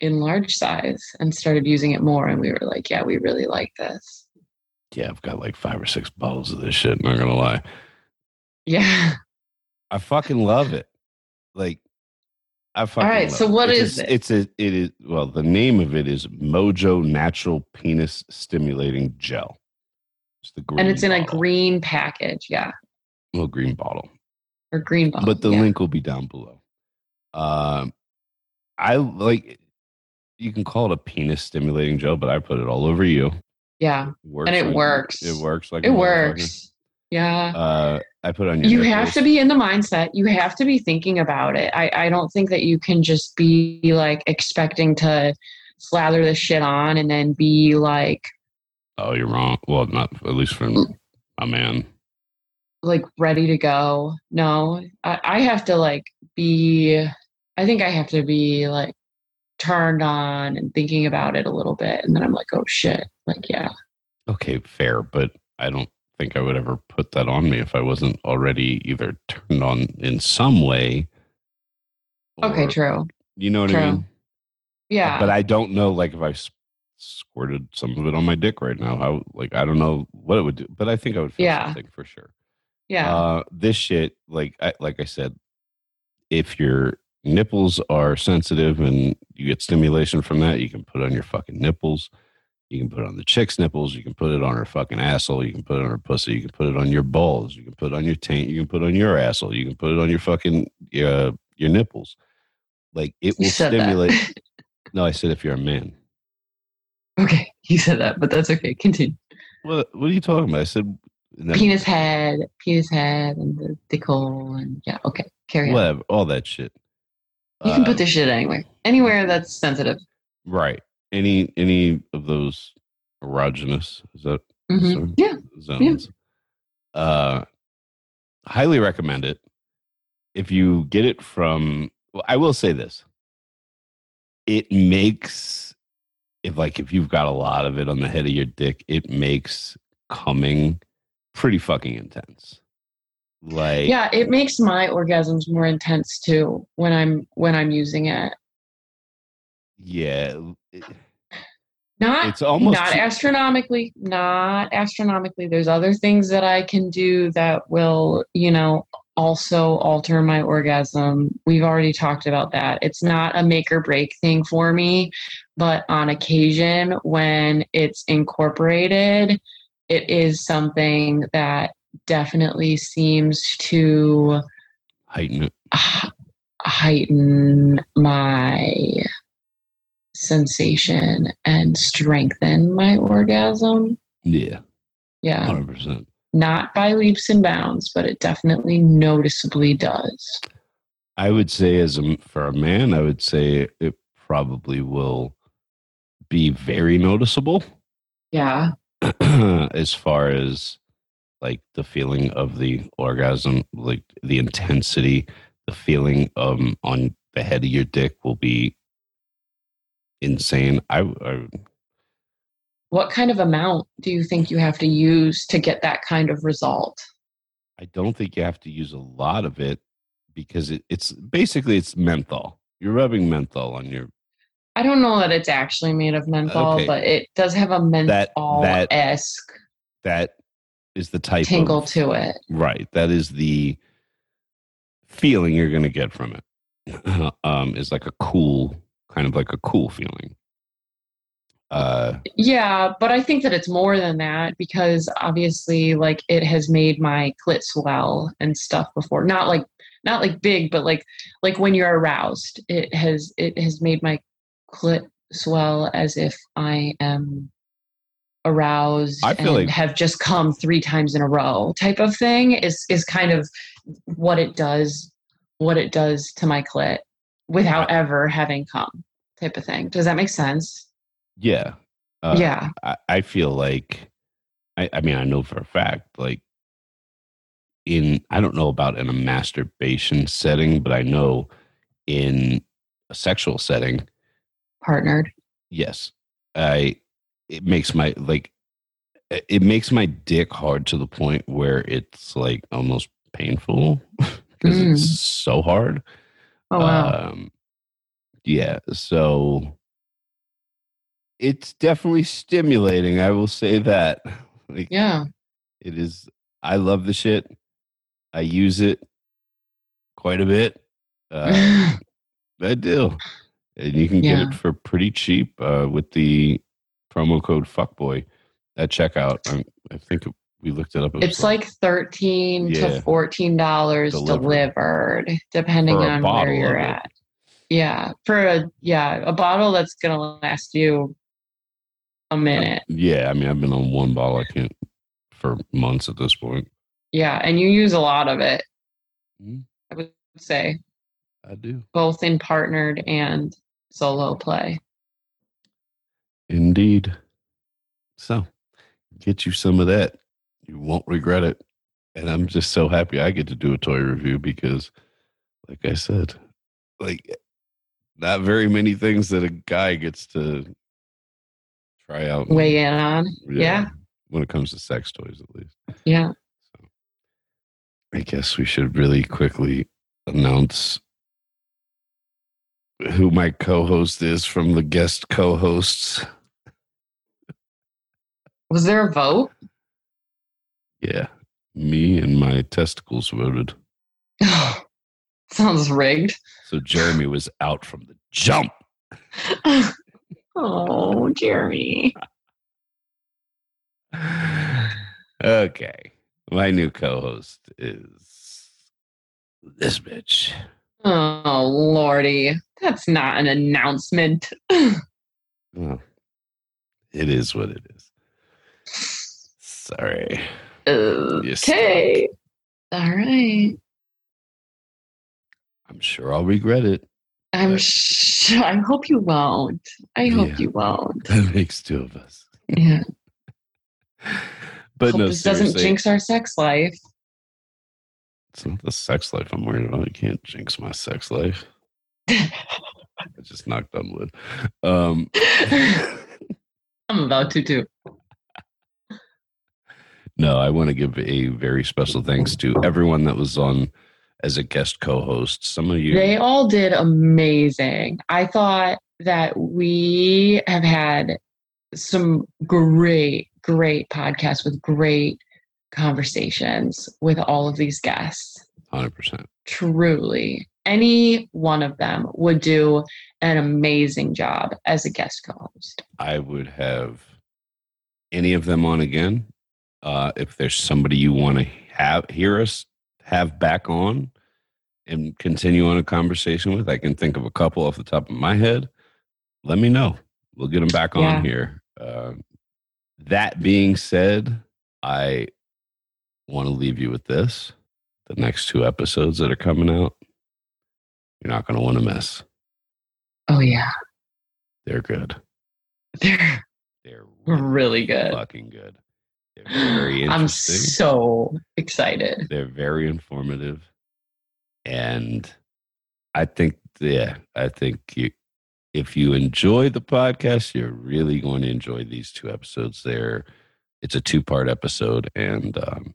[SPEAKER 2] in large size and started using it more and we were like yeah we really like this
[SPEAKER 1] yeah, I've got like five or six bottles of this shit. Not gonna lie,
[SPEAKER 2] yeah
[SPEAKER 1] I fucking love it. Like, I fucking
[SPEAKER 2] right,
[SPEAKER 1] love
[SPEAKER 2] so
[SPEAKER 1] it.
[SPEAKER 2] what
[SPEAKER 1] it's
[SPEAKER 2] is
[SPEAKER 1] a,
[SPEAKER 2] it?
[SPEAKER 1] It's a it is well the name of it is Mojo Natural Penis Stimulating Gel. It's the green
[SPEAKER 2] and it's in a green package, yeah,
[SPEAKER 1] little green bottle.
[SPEAKER 2] or green bottle.
[SPEAKER 1] but the
[SPEAKER 2] yeah.
[SPEAKER 1] link will be down below. Um, I like you can call it a penis stimulating gel, but I put it all over you.
[SPEAKER 2] Yeah,
[SPEAKER 1] Works
[SPEAKER 2] And it
[SPEAKER 1] like-
[SPEAKER 2] works.
[SPEAKER 1] It works like
[SPEAKER 2] it works. Yeah.
[SPEAKER 1] Uh, I put on your.
[SPEAKER 2] you have to be in the mindset you have to be thinking about it i, I don't think that you can just be like expecting to slather the shit on and then be like
[SPEAKER 1] Oh, you're wrong. Well, not at least from a man.
[SPEAKER 2] like ready to go no I, I have to like be i think i have to be like turned on and thinking about it a little bit and then i'm like oh shit like yeah
[SPEAKER 1] Okay, fair, but I don't think I would ever put that on me if I wasn't already either turned on in some way.
[SPEAKER 2] okay true
[SPEAKER 1] You know what I mean?
[SPEAKER 2] yeah
[SPEAKER 1] but I don't know like if I squirted some of it on my dick right now. How like I don't know what it would do, but I think I would feel
[SPEAKER 2] Yeah.
[SPEAKER 1] something for sure.
[SPEAKER 2] yeah
[SPEAKER 1] Uh, this shit, like I, like I said, if your nipples are sensitive and you get stimulation from that, you can put on your fucking nipples. You can put it on the chick's nipples. You can put it on her fucking asshole. You can put it on her pussy. You can put it on your balls. You can put it on your taint. You can put it on your asshole. You can put it on your fucking uh, your nipples. Like it will stimulate. No, I said if you're a man.
[SPEAKER 2] okay you said that but that's okay continue
[SPEAKER 1] What What are you talking about? I said no,
[SPEAKER 2] penis head, penis head, and the dick hole, and yeah, okay, carry on.
[SPEAKER 1] whatever, all that shit.
[SPEAKER 2] You can
[SPEAKER 1] Uh,
[SPEAKER 2] put this shit anywhere, anywhere that's sensitive.
[SPEAKER 1] right. Any any of those erogenous is that
[SPEAKER 2] Mhm. Yeah,
[SPEAKER 1] zones? Uh, highly recommend it. If you get it from, well, I will say this: it makes if like if you've got a lot of it on the head of your dick, it makes coming pretty fucking intense. Like
[SPEAKER 2] yeah, it makes my orgasms more intense too when I'm when I'm using it.
[SPEAKER 1] yeah, it- eh,
[SPEAKER 2] Not
[SPEAKER 1] it's almost
[SPEAKER 2] not
[SPEAKER 1] too-
[SPEAKER 2] astronomically, not astronomically. There's other things that I can do that will, you know, also alter my orgasm. We've already talked about that. It's not a make or break thing for me, but on occasion when it's incorporated, it is something that definitely seems to
[SPEAKER 1] heighten
[SPEAKER 2] h- heighten my sensation and strengthen my orgasm.
[SPEAKER 1] Yeah,
[SPEAKER 2] Yeah,
[SPEAKER 1] hundred percent.
[SPEAKER 2] not by leaps and bounds, but it definitely noticeably does.
[SPEAKER 1] I would say, as a for a man, I would say it probably will be very noticeable
[SPEAKER 2] Yeah.
[SPEAKER 1] as far as like the feeling of the orgasm, like the intensity, the feeling um on the head of your dick will be insane. I, I
[SPEAKER 2] What kind of amount do you think you have to use to get that kind of result?
[SPEAKER 1] I don't think you have to use a lot of it because it, it's basically it's menthol. You're rubbing menthol on your
[SPEAKER 2] I don't know that it's actually made of menthol,
[SPEAKER 1] Okay.
[SPEAKER 2] but it does have a menthol esque
[SPEAKER 1] that is the type
[SPEAKER 2] tingle
[SPEAKER 1] of
[SPEAKER 2] to it.
[SPEAKER 1] right. That is the feeling you're going to get from it. um, is like a cool kind of like a cool feeling. Uh,
[SPEAKER 2] Yeah, but I think that it's more than that because obviously like it has made my clit swell and stuff before. Not like not like big, but like like when you're aroused, it has it has made my clit swell as if I am aroused
[SPEAKER 1] I feel
[SPEAKER 2] and
[SPEAKER 1] like-
[SPEAKER 2] have just come three times in a row type of thing is is kind of what it does what it does to my clit without ever having come type of thing. Does that make sense?
[SPEAKER 1] yeah. Uh,
[SPEAKER 2] yeah.
[SPEAKER 1] I, I feel like I, I mean I know for a fact like in I don't know about in a masturbation setting, but I know in a sexual setting,
[SPEAKER 2] Partnered.
[SPEAKER 1] yes, I it makes my like it makes my dick hard to the point where it's like almost painful because
[SPEAKER 2] Mm.
[SPEAKER 1] it's so hard.
[SPEAKER 2] Oh wow.
[SPEAKER 1] Um, yeah, so it's definitely stimulating. I will say that. Like,
[SPEAKER 2] yeah.
[SPEAKER 1] it is. I love the shit. I use it quite a bit. Uh, I do. And you can get it for pretty cheap uh, with the promo code fuckboy at checkout. I, I think we looked it up. It
[SPEAKER 2] It's like thirteen
[SPEAKER 1] Yeah.
[SPEAKER 2] to fourteen dollars
[SPEAKER 1] Delivered.
[SPEAKER 2] delivered, depending on where you're at. Yeah, for a yeah a bottle that's gonna last you a minute.
[SPEAKER 1] Yeah, I mean, I've been on one bottle. I can't for months at this point.
[SPEAKER 2] Yeah, and you use a lot of it.
[SPEAKER 1] Mhm.
[SPEAKER 2] I would say
[SPEAKER 1] I do.
[SPEAKER 2] both in partnered and solo play.
[SPEAKER 1] Indeed. So, get you some of that. You won't regret it. And I'm just so happy I get to do a toy review because, like I said, like eh, not very many things that a guy gets to try out.
[SPEAKER 2] Weigh in on. Yeah.
[SPEAKER 1] When it comes to sex toys, at least.
[SPEAKER 2] Yeah.
[SPEAKER 1] So I guess we should really quickly announce who my co-host is from the guest co-hosts.
[SPEAKER 2] Was there a vote?
[SPEAKER 1] Yeah, me and my testicles voted.
[SPEAKER 2] Sounds rigged.
[SPEAKER 1] So Jeremy was out from the jump.
[SPEAKER 2] oh, Jeremy.
[SPEAKER 1] okay, my new co-host is this bitch.
[SPEAKER 2] Oh, Lordy. That's not an announcement.
[SPEAKER 1] Well, it is what it is. Sorry.
[SPEAKER 2] Okay. All right.
[SPEAKER 1] I'm sure I'll regret it.
[SPEAKER 2] I'm sh- I hope you won't. I hope
[SPEAKER 1] Yeah.
[SPEAKER 2] you won't.
[SPEAKER 1] That makes two of us.
[SPEAKER 2] Yeah.
[SPEAKER 1] But
[SPEAKER 2] hope
[SPEAKER 1] no,
[SPEAKER 2] this doesn't jinx our sex life.
[SPEAKER 1] It's not the sex life I'm worried about. I can't jinx my sex life. I just knocked on wood. Um,
[SPEAKER 2] I'm about to too.
[SPEAKER 1] no, I want to give a very special thanks to everyone that was on as a guest co-host. Some of you,
[SPEAKER 2] They all did amazing. I thought that we have had some great, great podcasts with great conversations with all of these guests.
[SPEAKER 1] hundred percent.
[SPEAKER 2] Truly, any one of them would do an amazing job as a guest co host.
[SPEAKER 1] I would have any of them on again. Uh, if there's somebody you want to have hear us have back on and continue on a conversation with, I can think of a couple off the top of my head. Let me know. We'll get them back
[SPEAKER 2] Yeah.
[SPEAKER 1] on here. Uh, that being said, I want to leave you with this: the next two episodes that are coming out, you're not going to want to miss.
[SPEAKER 2] Oh, yeah.
[SPEAKER 1] They're good.
[SPEAKER 2] They're
[SPEAKER 1] They're
[SPEAKER 2] really good.
[SPEAKER 1] fucking good. They're very
[SPEAKER 2] I'm so excited.
[SPEAKER 1] They're very informative, and I think, yeah, I think you, if you enjoy the podcast, you're really going to enjoy these two episodes. There, it's a two part episode, and um,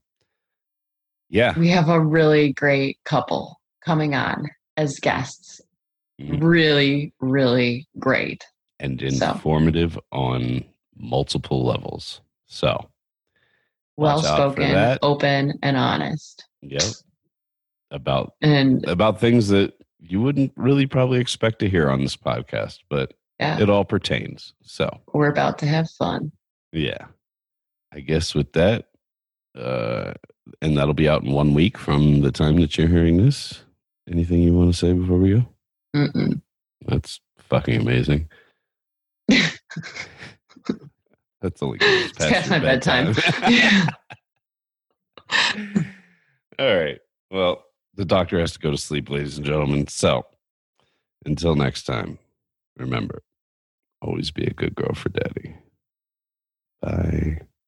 [SPEAKER 1] yeah,
[SPEAKER 2] We have a really great couple coming on as guests.
[SPEAKER 1] Mhm.
[SPEAKER 2] Really, really great.
[SPEAKER 1] and
[SPEAKER 2] So.
[SPEAKER 1] informative on multiple levels. So,
[SPEAKER 2] Well
[SPEAKER 1] Watch out for
[SPEAKER 2] spoken, open, and honest.
[SPEAKER 1] yep, about
[SPEAKER 2] And
[SPEAKER 1] about things that you wouldn't really probably expect to hear on this podcast, but
[SPEAKER 2] yeah,
[SPEAKER 1] it all pertains. So,
[SPEAKER 2] we're about to have fun.
[SPEAKER 1] yeah. I guess with that, uh, and that'll be out in one week from the time that you're hearing this. Anything you want to say before we go?
[SPEAKER 2] Mm-mm.
[SPEAKER 1] That's fucking amazing. That's only 'cause it's
[SPEAKER 2] It's
[SPEAKER 1] past
[SPEAKER 2] past my bedtime. Yeah.
[SPEAKER 1] All right. Well, the doctor has to go to sleep, ladies and gentlemen. So until next time, remember always be a good girl for daddy. Bye.